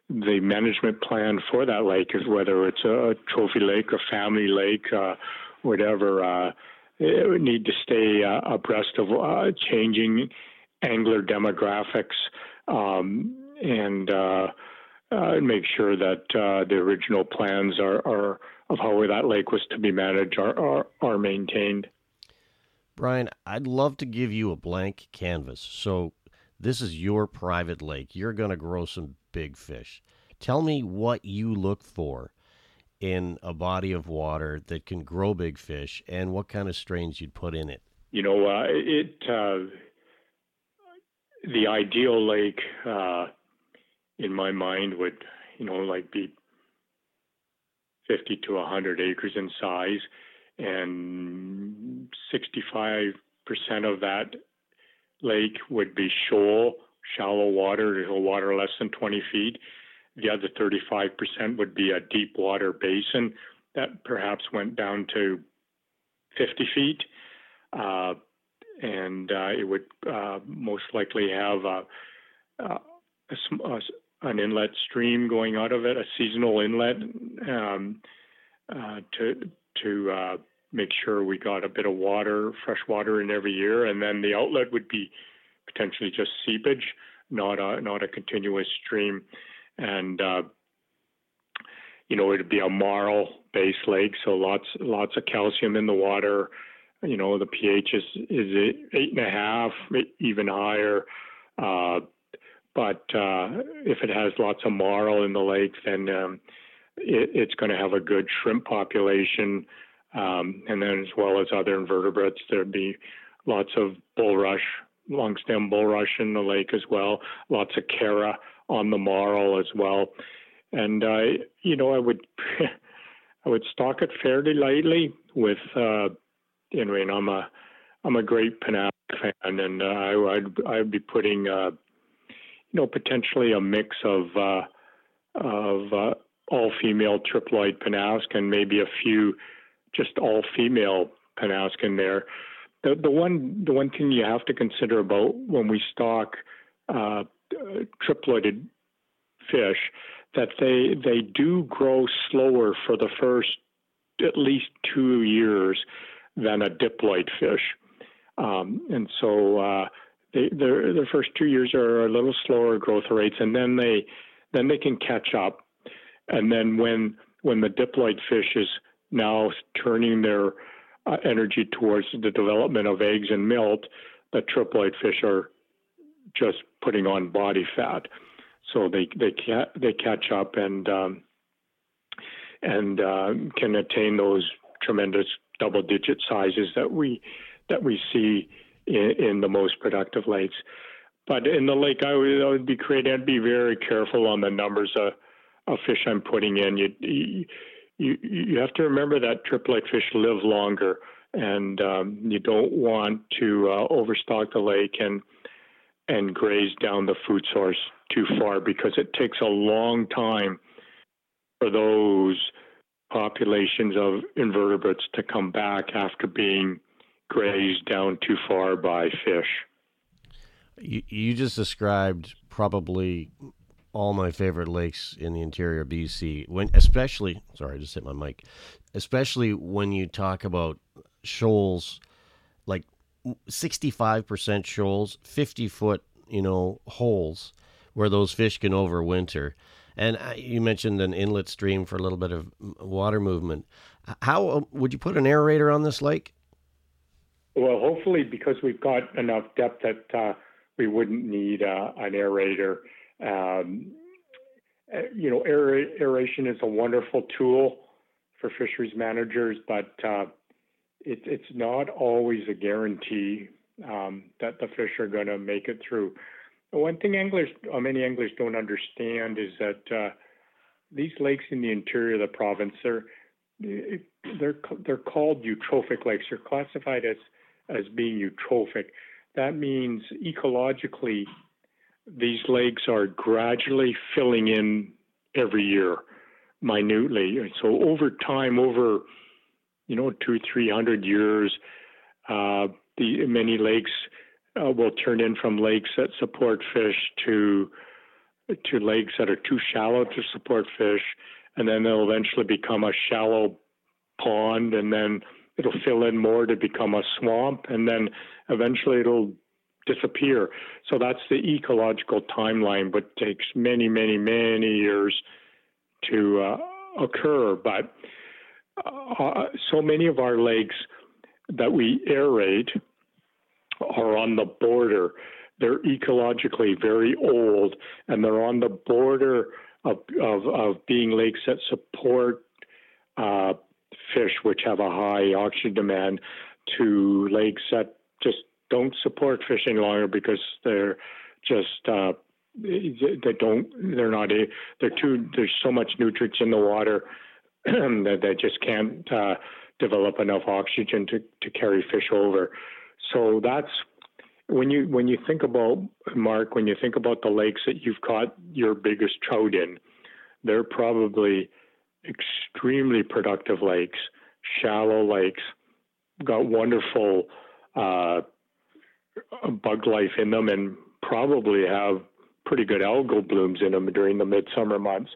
the management plan for that lake, whether it's a trophy lake or family lake, uh, whatever. Uh, it would need to stay uh, abreast of uh, changing angler demographics um, and uh, uh, make sure that the original plans are, are, of how that lake was to be managed are, are, are maintained. Brian, I'd love to give you a blank canvas. So this is your private lake. You're going to grow some big fish. Tell me what you look for in a body of water that can grow big fish and what kind of strains you'd put in it. You know, uh, it uh, the ideal lake uh, in my mind would, you know, like be 50 to 100 acres in size and 65% of that lake would be shoal, shallow water, water less than 20 feet. The other 35% would be a deep water basin that perhaps went down to 50 feet. Uh, and uh, it would uh, most likely have a, a, a, an inlet stream going out of it, a seasonal inlet, um, uh, to to uh, make sure we got a bit of water, fresh water in every year, and then the outlet would be potentially just seepage, not a not a continuous stream, and uh, you know it'd be a marl based lake, so lots lots of calcium in the water. You know the pH is is eight and a half, even higher. But uh, if it has lots of marl in the lake, then um, it, it's going to have a good shrimp population. Um, and then, as well as other invertebrates, there'd be lots of bulrush, long stem bulrush in the lake as well, lots of chara on the marl as well. And, uh, you know, I would. I would stock it fairly lightly with, uh, I'm a, I'm a great Pennask fan, and uh, I, I'd, I'd be putting, uh, you know, potentially a mix of, uh, of uh, all female triploid Pennask and maybe a few just all female Pennask in there. The, the one the one thing you have to consider about when we stock uh, triploided fish that they they do grow slower for the first at least two years than a diploid fish, um, and so uh, they, their the first two years are a little slower growth rates, and then they then they can catch up, and then when when the diploid fish is now turning their uh, energy towards the development of eggs and milt, the triploid fish are just putting on body fat. So they they ca- they catch up and um, and uh, can attain those tremendous double digit sizes that we that we see in, in the most productive lakes. But in the lake, I would, I would be creating. I'd be very careful on the numbers of, of fish I'm putting in. You, you you have to remember that triploid fish live longer, and um, you don't want to uh, overstock the lake and and graze down the food source too far because it takes a long time for those populations of invertebrates to come back after being grazed down too far by fish. You, you just described probably all my favorite lakes in the interior BC. When especially, sorry, I just hit my mic. Especially when you talk about shoals, like sixty-five percent shoals, fifty foot, you know, holes where those fish can overwinter. And you mentioned an inlet stream for a little bit of water movement. How uh, would you put an aerator on this lake? Well, hopefully, because we've got enough depth that uh, we wouldn't need uh, an aerator. Um, you know, aeration is a wonderful tool for fisheries managers, but uh, it, it's not always a guarantee um, that the fish are going to make it through. One thing anglers, uh, many anglers don't understand is that uh, these lakes in the interior of the province, they're they're they're called eutrophic lakes. They're classified as as being eutrophic. That means ecologically, these lakes are gradually filling in every year, minutely. So over time, over you know two three hundred years, uh, the many lakes uh, will turn in from lakes that support fish to to lakes that are too shallow to support fish, and then they'll eventually become a shallow pond, and then it'll fill in more to become a swamp, and then eventually it'll disappear. So that's the ecological timeline, but takes many, many, many years to uh, occur. But uh, so many of our lakes that we aerate are on the border. They're ecologically very old, and they're on the border of, of, of being lakes that support uh, fish, which have a high oxygen demand, to lakes that just don't support fishing longer because they're just uh, they don't they're not they're too there's so much nutrients in the water that they just can't uh, develop enough oxygen to, to carry fish over. So that's when you when you think about Mark, when you think about the lakes that you've caught your biggest trout in, they're probably extremely productive lakes, shallow lakes, got wonderful uh, bug life in them, and probably have pretty good algal blooms in them during the midsummer months.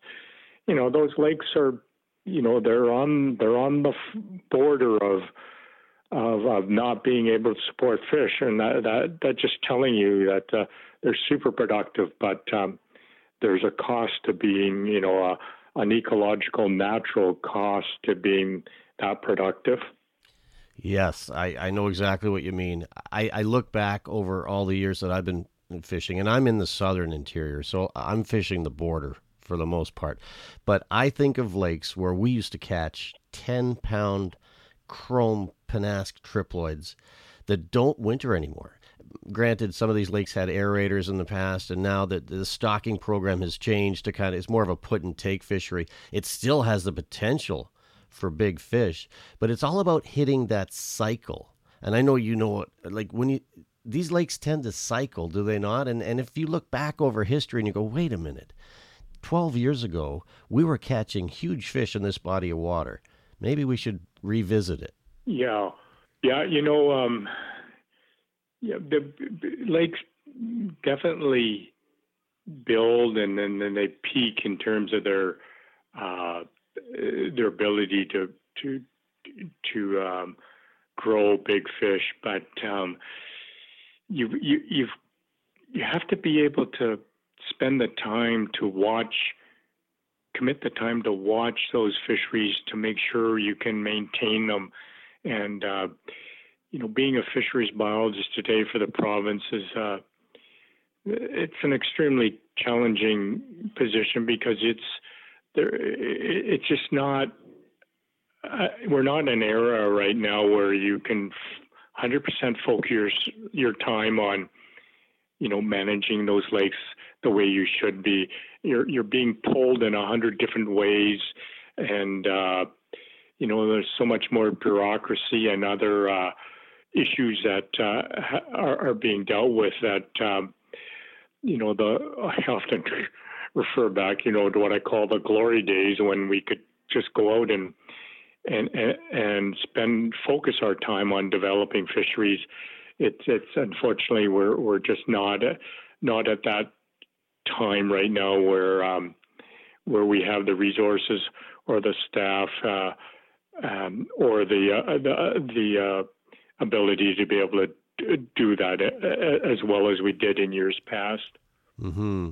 You know, those lakes are, you know, they're on they're on the border of of, of not being able to support fish, and that that, that just telling you that uh, they're super productive, but um, there's a cost to being, you know, a, an ecological natural cost to being that productive. Yes, I, I know exactly what you mean. I, I look back over all the years that I've been fishing, and I'm in the southern interior, so I'm fishing the border for the most part. But I think of lakes where we used to catch 10 pound chrome Pennask triploids that don't winter anymore. Granted, some of these lakes had aerators in the past, and now that the stocking program has changed to kind of it's more of a put and take fishery. It still has the potential for big fish, but it's all about hitting that cycle. And I know you know it. Like when you these lakes tend to cycle, do they not? And and if you look back over history and you go, wait a minute, twelve years ago we were catching huge fish in this body of water. Maybe we should revisit it. Yeah, yeah. You know, um, yeah, the lakes definitely build and then, then they peak in terms of their uh, their ability to to to um, grow big fish, but um, you you you've you have to be able to spend the time to watch commit the time to watch those fisheries to make sure you can maintain them. And uh, you know being a fisheries biologist today for the province is uh, it's an extremely challenging position because it's there it's just not uh, we're not in an era right now where you can 100% focus your, your time on you know managing those lakes the way you should be. You're you're being pulled in a hundred different ways and uh, you know there's so much more bureaucracy and other uh, issues that uh, are, are, being dealt with that um, you know the I often refer back you know to what I call the glory days when we could just go out and and and spend focus our time on developing fisheries. It's it's unfortunately we're we're just not not at that time right now where um, where we have the resources or the staff uh, um, or the uh, the, the uh, ability to be able to do that uh, as well as we did in years past. Hmm.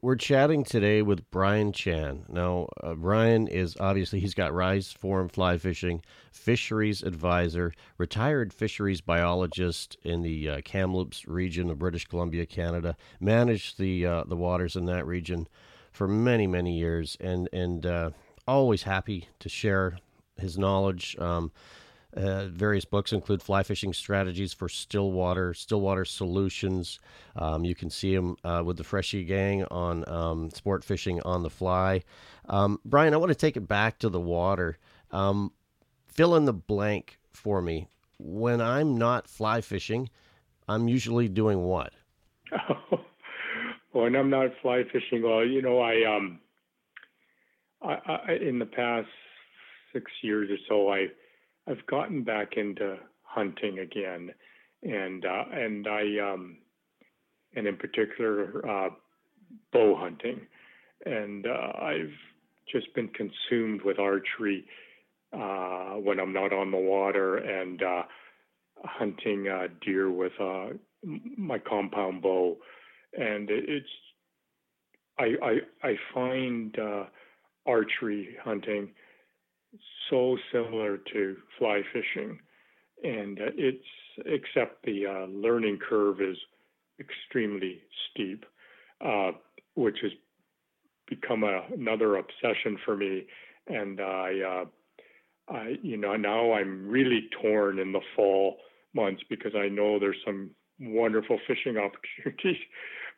We're chatting today with Brian Chan. Now, uh, Brian is obviously, he's got Rise Forum Fly Fishing, fisheries advisor, retired fisheries biologist in the uh, Kamloops region of British Columbia, Canada, managed the, uh, the waters in that region for many, many years, and, and uh, always happy to share his knowledge. Um, uh, various books include fly fishing strategies for stillwater, stillwater solutions. Um, you can see him uh, with the Freschi Gang on um, sport fishing on the fly. Um, Brian, I want to take it back to the water. Um, fill in the blank for me. When I'm not fly fishing, I'm usually doing what? when I'm not fly fishing, well, you know, I um, I, I in the past six years or so, I I've gotten back into hunting again, and uh, and I um, and in particular uh, bow hunting, and uh, I've just been consumed with archery uh, when I'm not on the water and uh, hunting uh, deer with my compound bow, and it's I I, I find archery hunting so similar to fly fishing, and uh, it's except the uh, learning curve is extremely steep, uh, which has become a, another obsession for me. And I, uh, I, you know, now I'm really torn in the fall months because I know there's some wonderful fishing opportunities,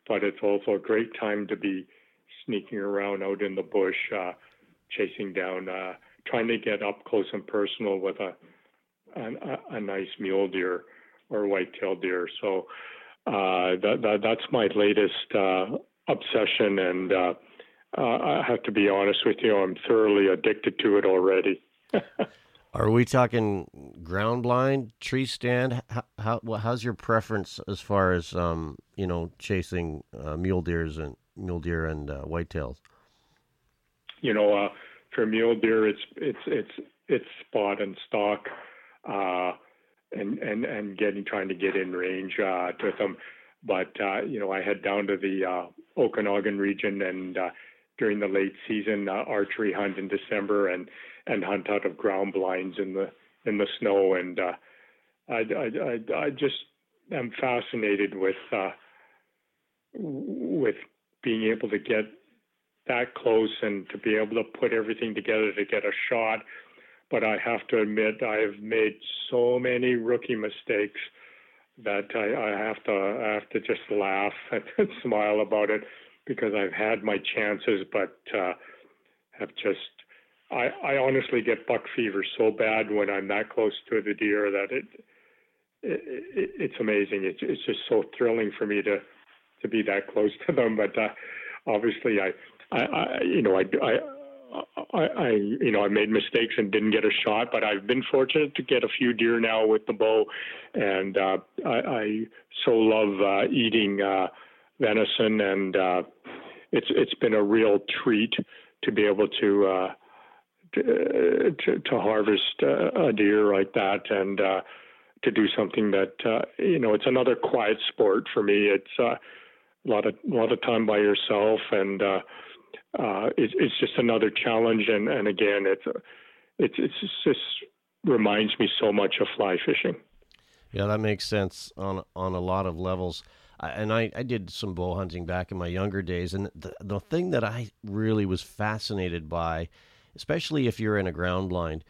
but it's also a great time to be sneaking around out in the bush, uh, chasing down uh, trying to get up close and personal with a a, a nice mule deer or white-tailed deer. So uh, that, that, that's my latest uh, obsession, and uh, uh I have to be honest with you, I'm thoroughly addicted to it already. Are we talking ground blind, tree stand? How, how how's your preference as far as um, you know chasing uh, mule deers and mule deer and uh, whitetails? You know, uh, for mule deer, it's it's it's it's spot and stalk, uh, and and and getting trying to get in range uh, with them. But uh, you know, I head down to the uh, Okanagan region and uh, during the late season uh, archery hunt in December and and hunt out of ground blinds in the in the snow and uh, I, I, I, I just am fascinated with uh, with being able to get that close and to be able to put everything together to get a shot. But I have to admit, I have made so many rookie mistakes that I, I have to I have to just laugh and smile about it because I've had my chances, but uh, have just I, I honestly get buck fever so bad when I'm that close to the deer that it, it it's amazing. It's it's just so thrilling for me to to be that close to them. But uh, obviously, I, I, you know I, I I, I, you know, I made mistakes and didn't get a shot, but I've been fortunate to get a few deer now with the bow, and uh, I, I so love uh, eating uh, venison, and uh, it's it's been a real treat to be able to uh, to, to, to harvest uh, a deer like that, and uh, to do something that uh, you know it's another quiet sport for me. It's uh, a lot of a lot of time by yourself and. Uh, uh, it, it's just another challenge. And, and again, it's, it's, it's just reminds me so much of fly fishing. Yeah, that makes sense on on a lot of levels. I, and I, I did some bow hunting back in my younger days, and the the thing that I really was fascinated by, especially if you're in a ground blind,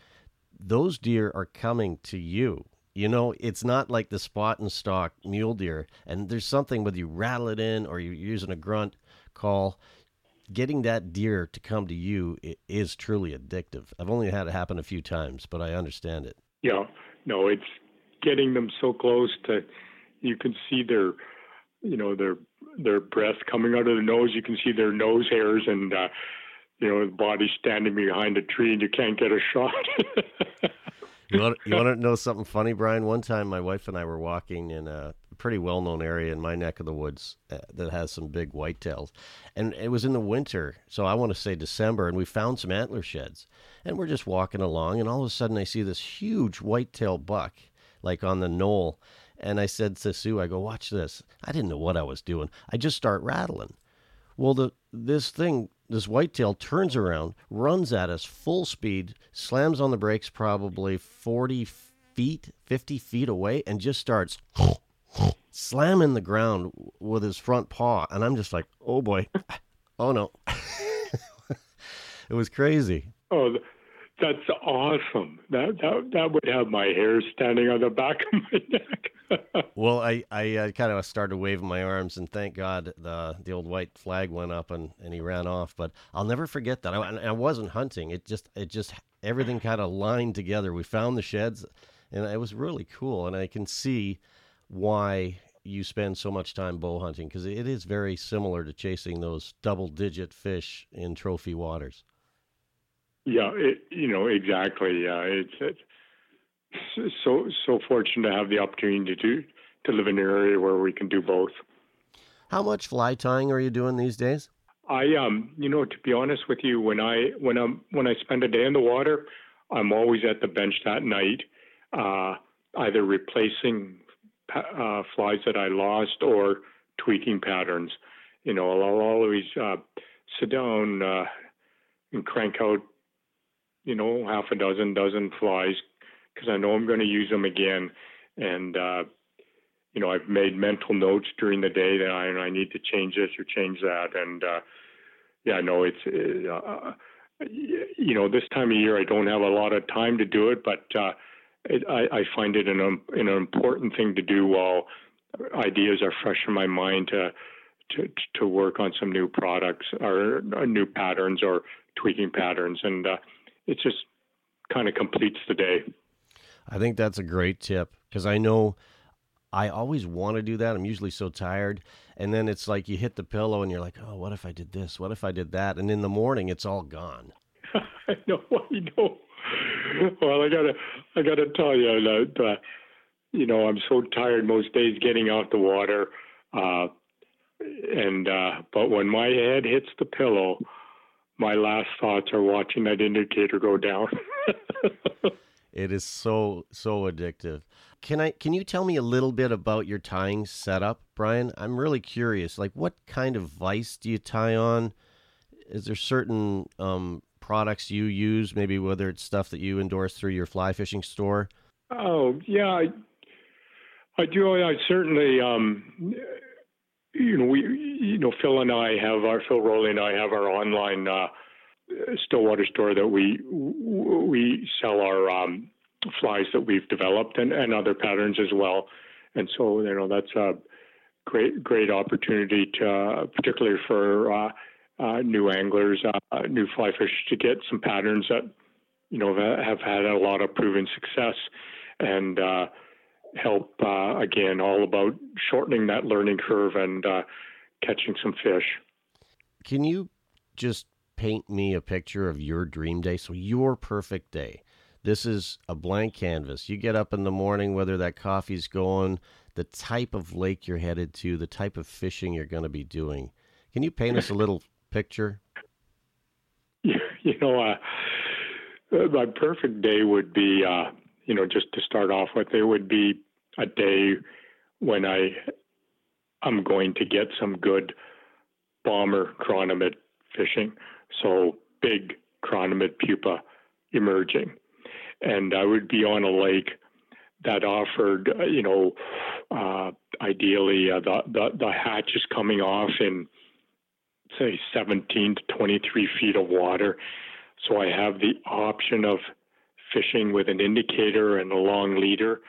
those deer are coming to you. You know, it's not like the spot and stalk mule deer, and there's something whether you rattle it in or you're using a grunt call getting that deer to come to you is truly addictive. I've only had it happen a few times, but I understand it. Yeah, no, it's getting them so close to you can see their, you know, their their breath coming out of their nose. You can see their nose hairs and. uh you know, the body standing behind a tree and you can't get a shot. you want you want to know something funny, Brian? One time, my wife and I were walking in a pretty well known area in my neck of the woods uh, that has some big whitetails. And it was in the winter, so I want to say December, and we found some antler sheds. And we're just walking along, and all of a sudden I see this huge whitetail buck, like on the knoll. And I said to Sue, I go, watch this. I didn't know what I was doing. I just start rattling. Well, the this thing, this whitetail turns around, runs at us full speed, slams on the brakes probably 40 feet, 50 feet away, and just starts slamming the ground with his front paw. And I'm just like, oh boy, oh no. it was crazy. Oh, that's awesome. That, that, that would have my hair standing on the back of my neck. well, I, I uh, kind of started waving my arms, and thank God the the old white flag went up and, and he ran off. But I'll never forget that. I, I wasn't hunting. It just it just everything kind of lined together. We found the sheds, and it was really cool. And I can see why you spend so much time bow hunting because it is very similar to chasing those double digit fish in trophy waters. Yeah, it, you know exactly. Yeah, it's, it's so so fortunate to have the opportunity to to live in an area where we can do both. How much fly tying are you doing these days? I um, you know, to be honest with you, when I when I'm when I spend a day in the water, I'm always at the bench that night, uh, either replacing uh, flies that I lost or tweaking patterns. You know, I'll always uh, sit down uh, and crank out, you know, half a dozen, dozen flies because I know I'm going to use them again. And, uh, you know, I've made mental notes during the day that I, I need to change this or change that. And, uh, yeah, no, it's, uh, you know, this time of year I don't have a lot of time to do it, but, uh, it, I, I, find it an, an important thing to do while ideas are fresh in my mind to to, to work on some new products or, or new patterns or tweaking patterns, and uh, it just kind of completes the day. I think that's a great tip because I know I always want to do that. I'm usually so tired. And then it's like you hit the pillow and you're like, oh, what if I did this? What if I did that? And in the morning, it's all gone. I know. I know. well, I gotta, I gotta tell you that, uh, you know, I'm so tired most days getting out the water, uh, and uh, but when my head hits the pillow, my last thoughts are watching that indicator go down. it is so so addictive. Can I can you tell me a little bit about your tying setup, Brian? I'm really curious. Like what kind of vise do you tie on? Is there certain um, products you use, maybe whether it's stuff that you endorse through your fly fishing store? Oh, yeah, I, I do. I certainly um, you know, we, you know, Phil and I have our Phil Rowley and I have our online uh, Stillwater store that we we sell our um, flies that we've developed and, and other patterns as well. And so, you know, that's a great great opportunity to, uh, particularly for uh, uh, new anglers, uh, new fly fish, to get some patterns that you know have had a lot of proven success and uh, help uh, again all about shortening that learning curve and uh, catching some fish. Can you just paint me a picture of your dream day? So your perfect day. This is a blank canvas. You get up in the morning, whether that coffee's going, the type of lake you're headed to, the type of fishing you're going to be doing. Can you paint us a little picture? You know, uh, my perfect day would be, uh, you know, just to start off with, it would be a day when I I'm going to get some good bomber chironomid fishing. So big chironomid pupa emerging. And I would be on a lake that offered, uh, you know, uh, ideally uh, the, the, the hatch is coming off in, say, 17 to 23 feet of water. So I have the option of fishing with an indicator and a long leader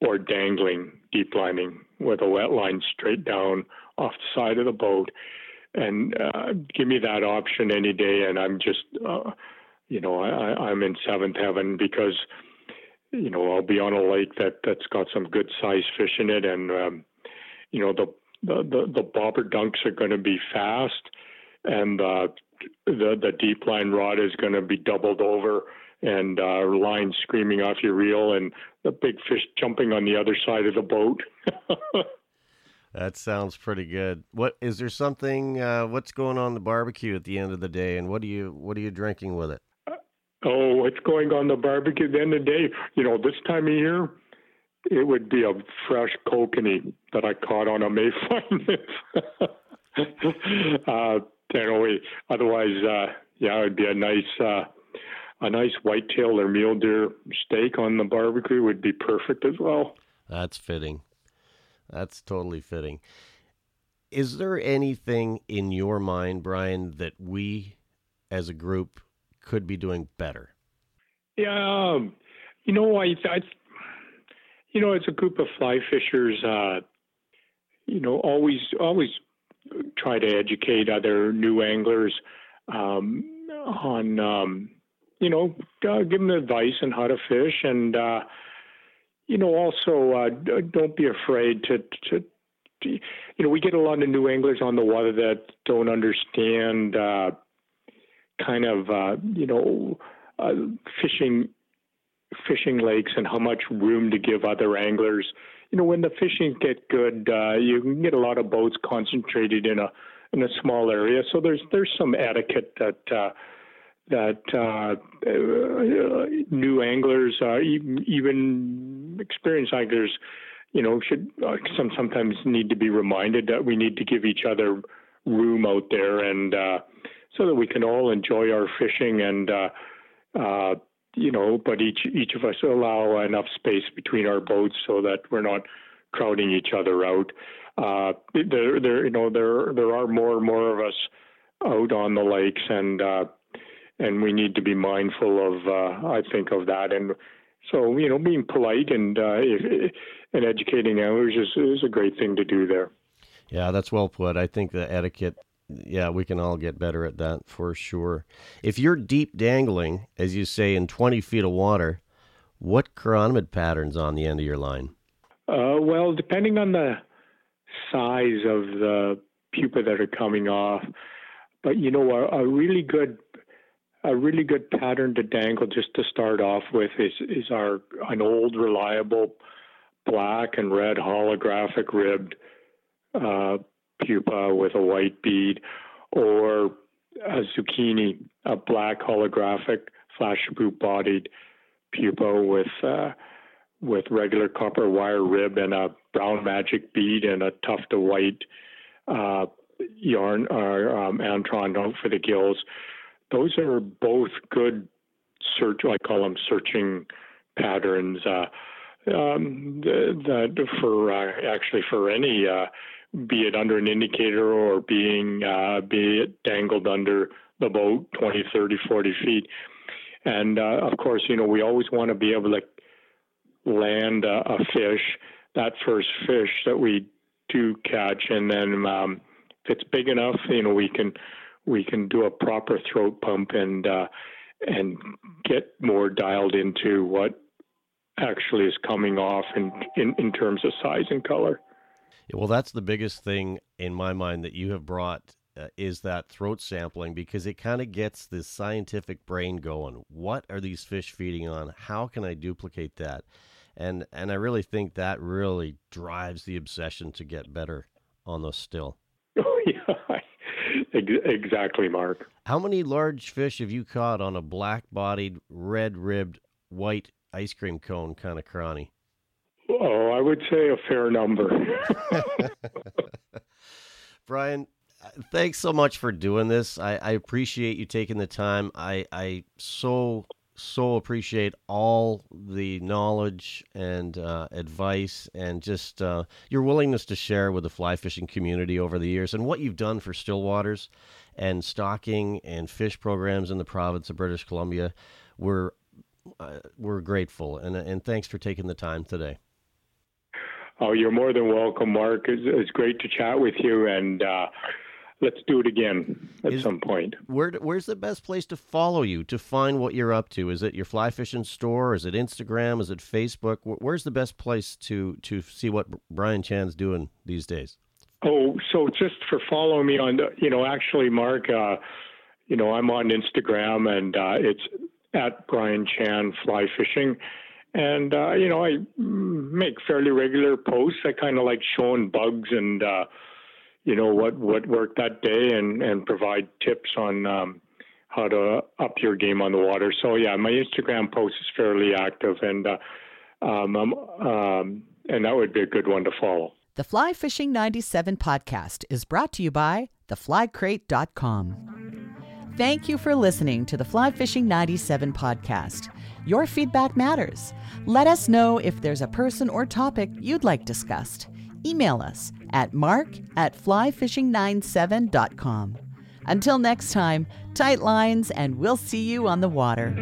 or dangling deep lining with a wet line straight down off the side of the boat. And uh, give me that option any day, and I'm just, uh, you know, I, I'm in seventh heaven because, you know, I'll be on a lake that that's got some good size fish in it, and um, you know, the the the, the bobber dunks are going to be fast, and uh, the the deep line rod is going to be doubled over and uh, line screaming off your reel and the big fish jumping on the other side of the boat. that sounds pretty good. What is there something? Uh, what's going on the barbecue at the end of the day, and what are you what are you drinking with it? Oh, what's going on the barbecue at the end of the day? You know, this time of year, it would be a fresh kokanee that I caught on a mayfly. uh, know, otherwise, uh, yeah, it would be a nice. Uh, a nice whitetail or mule deer steak on the barbecue would be perfect as well. That's fitting. That's totally fitting. Is there anything in your mind, Brian, that we as a group could be doing better? Yeah, um, you know, I, I, you know, as a group of fly fishers, uh, you know, always, always try to educate other new anglers um, on um, you know, uh, give them advice on how to fish, and uh, you know, also uh, don't be afraid to, to, to, you know, we get a lot of new anglers on the water that don't understand uh, kind of, uh, you know, uh, fishing fishing lakes and how much room to give other anglers. You know, when the fishing get good, uh, you can get a lot of boats concentrated in a in a small area. So there's there's some etiquette that uh, that uh, uh, new anglers, uh, even, experienced anglers, you know, should uh, some sometimes need to be reminded that we need to give each other room out there, and uh, so that we can all enjoy our fishing and. You know, but each each of us allow enough space between our boats so that we're not crowding each other out. Uh, there, there, you know, there there are more and more of us out on the lakes, and uh, and we need to be mindful of, uh, I think, of that. And so, you know, being polite and uh, and educating others is, is a great thing to do there. Yeah, that's well put. I think the etiquette, yeah, we can all get better at that for sure. If you're deep dangling, as you say, in 20 feet of water, what chironomid patterns on the end of your line? Uh, well, depending on the size of the pupa that are coming off, but you know, a, a really good a really good pattern to dangle just to start off with is is our an old reliable black and red holographic ribbed uh, pupa with a white bead, or a zucchini, a black holographic flash bodied pupa with uh, with regular copper wire rib and a brown magic bead and a tuft of white uh, yarn or um, Antron for the gills. Those are both good search. I call them searching patterns. Uh, um, that for uh, actually for any uh, be it under an indicator or being uh, be it dangled under the boat 20 30 40 feet and uh, of course you know we always want to be able to land a, a, fish that first fish that we do catch and then um, if it's big enough you know we can we can do a proper throat pump and uh, and get more dialed into what actually is coming off in, in, in terms of size and color. Well, that's the biggest thing in my mind that you have brought uh, is that throat sampling because it kind of gets this scientific brain going. What are these fish feeding on? How can I duplicate that? And and I really think that really drives the obsession to get better on those still. Oh yeah, exactly, Mark. How many large fish have you caught on a black-bodied, red-ribbed, white ice cream cone kind of cranny? Oh, I would say a fair number. Brian, thanks so much for doing this. I, I appreciate you taking the time. I, I so so appreciate all the knowledge and uh, advice and just uh, your willingness to share with the fly fishing community over the years and what you've done for still waters and stocking and fish programs in the province of British Columbia. We're uh, we're grateful and and thanks for taking the time today. Oh, you're more than welcome, Mark. It's, it's great to chat with you, and uh, let's do it again at Is, some point. Where where's the best place to follow you to find what you're up to? Is it your fly fishing store? Is it Instagram? Is it Facebook? Where's the best place to to see what Brian Chan's doing these days? Oh, so just for following me on, the, you know, actually, Mark, uh, you know, I'm on Instagram, and uh, it's at Brian Chan Fly Fishing. And, uh, you know, I make fairly regular posts. I kind of like showing bugs and, uh, you know, what, what worked that day and, and provide tips on um, how to up your game on the water. So, yeah, my Instagram post is fairly active and, uh, um, um, and that would be a good one to follow. The Fly Fishing 97 podcast is brought to you by theflycrate.com. Thank you for listening to the Fly Fishing 97 podcast. Your feedback matters. Let us know if there's a person or topic you'd like discussed. Email us at mark at flyfishing97.com. Until next time, tight lines, and we'll see you on the water.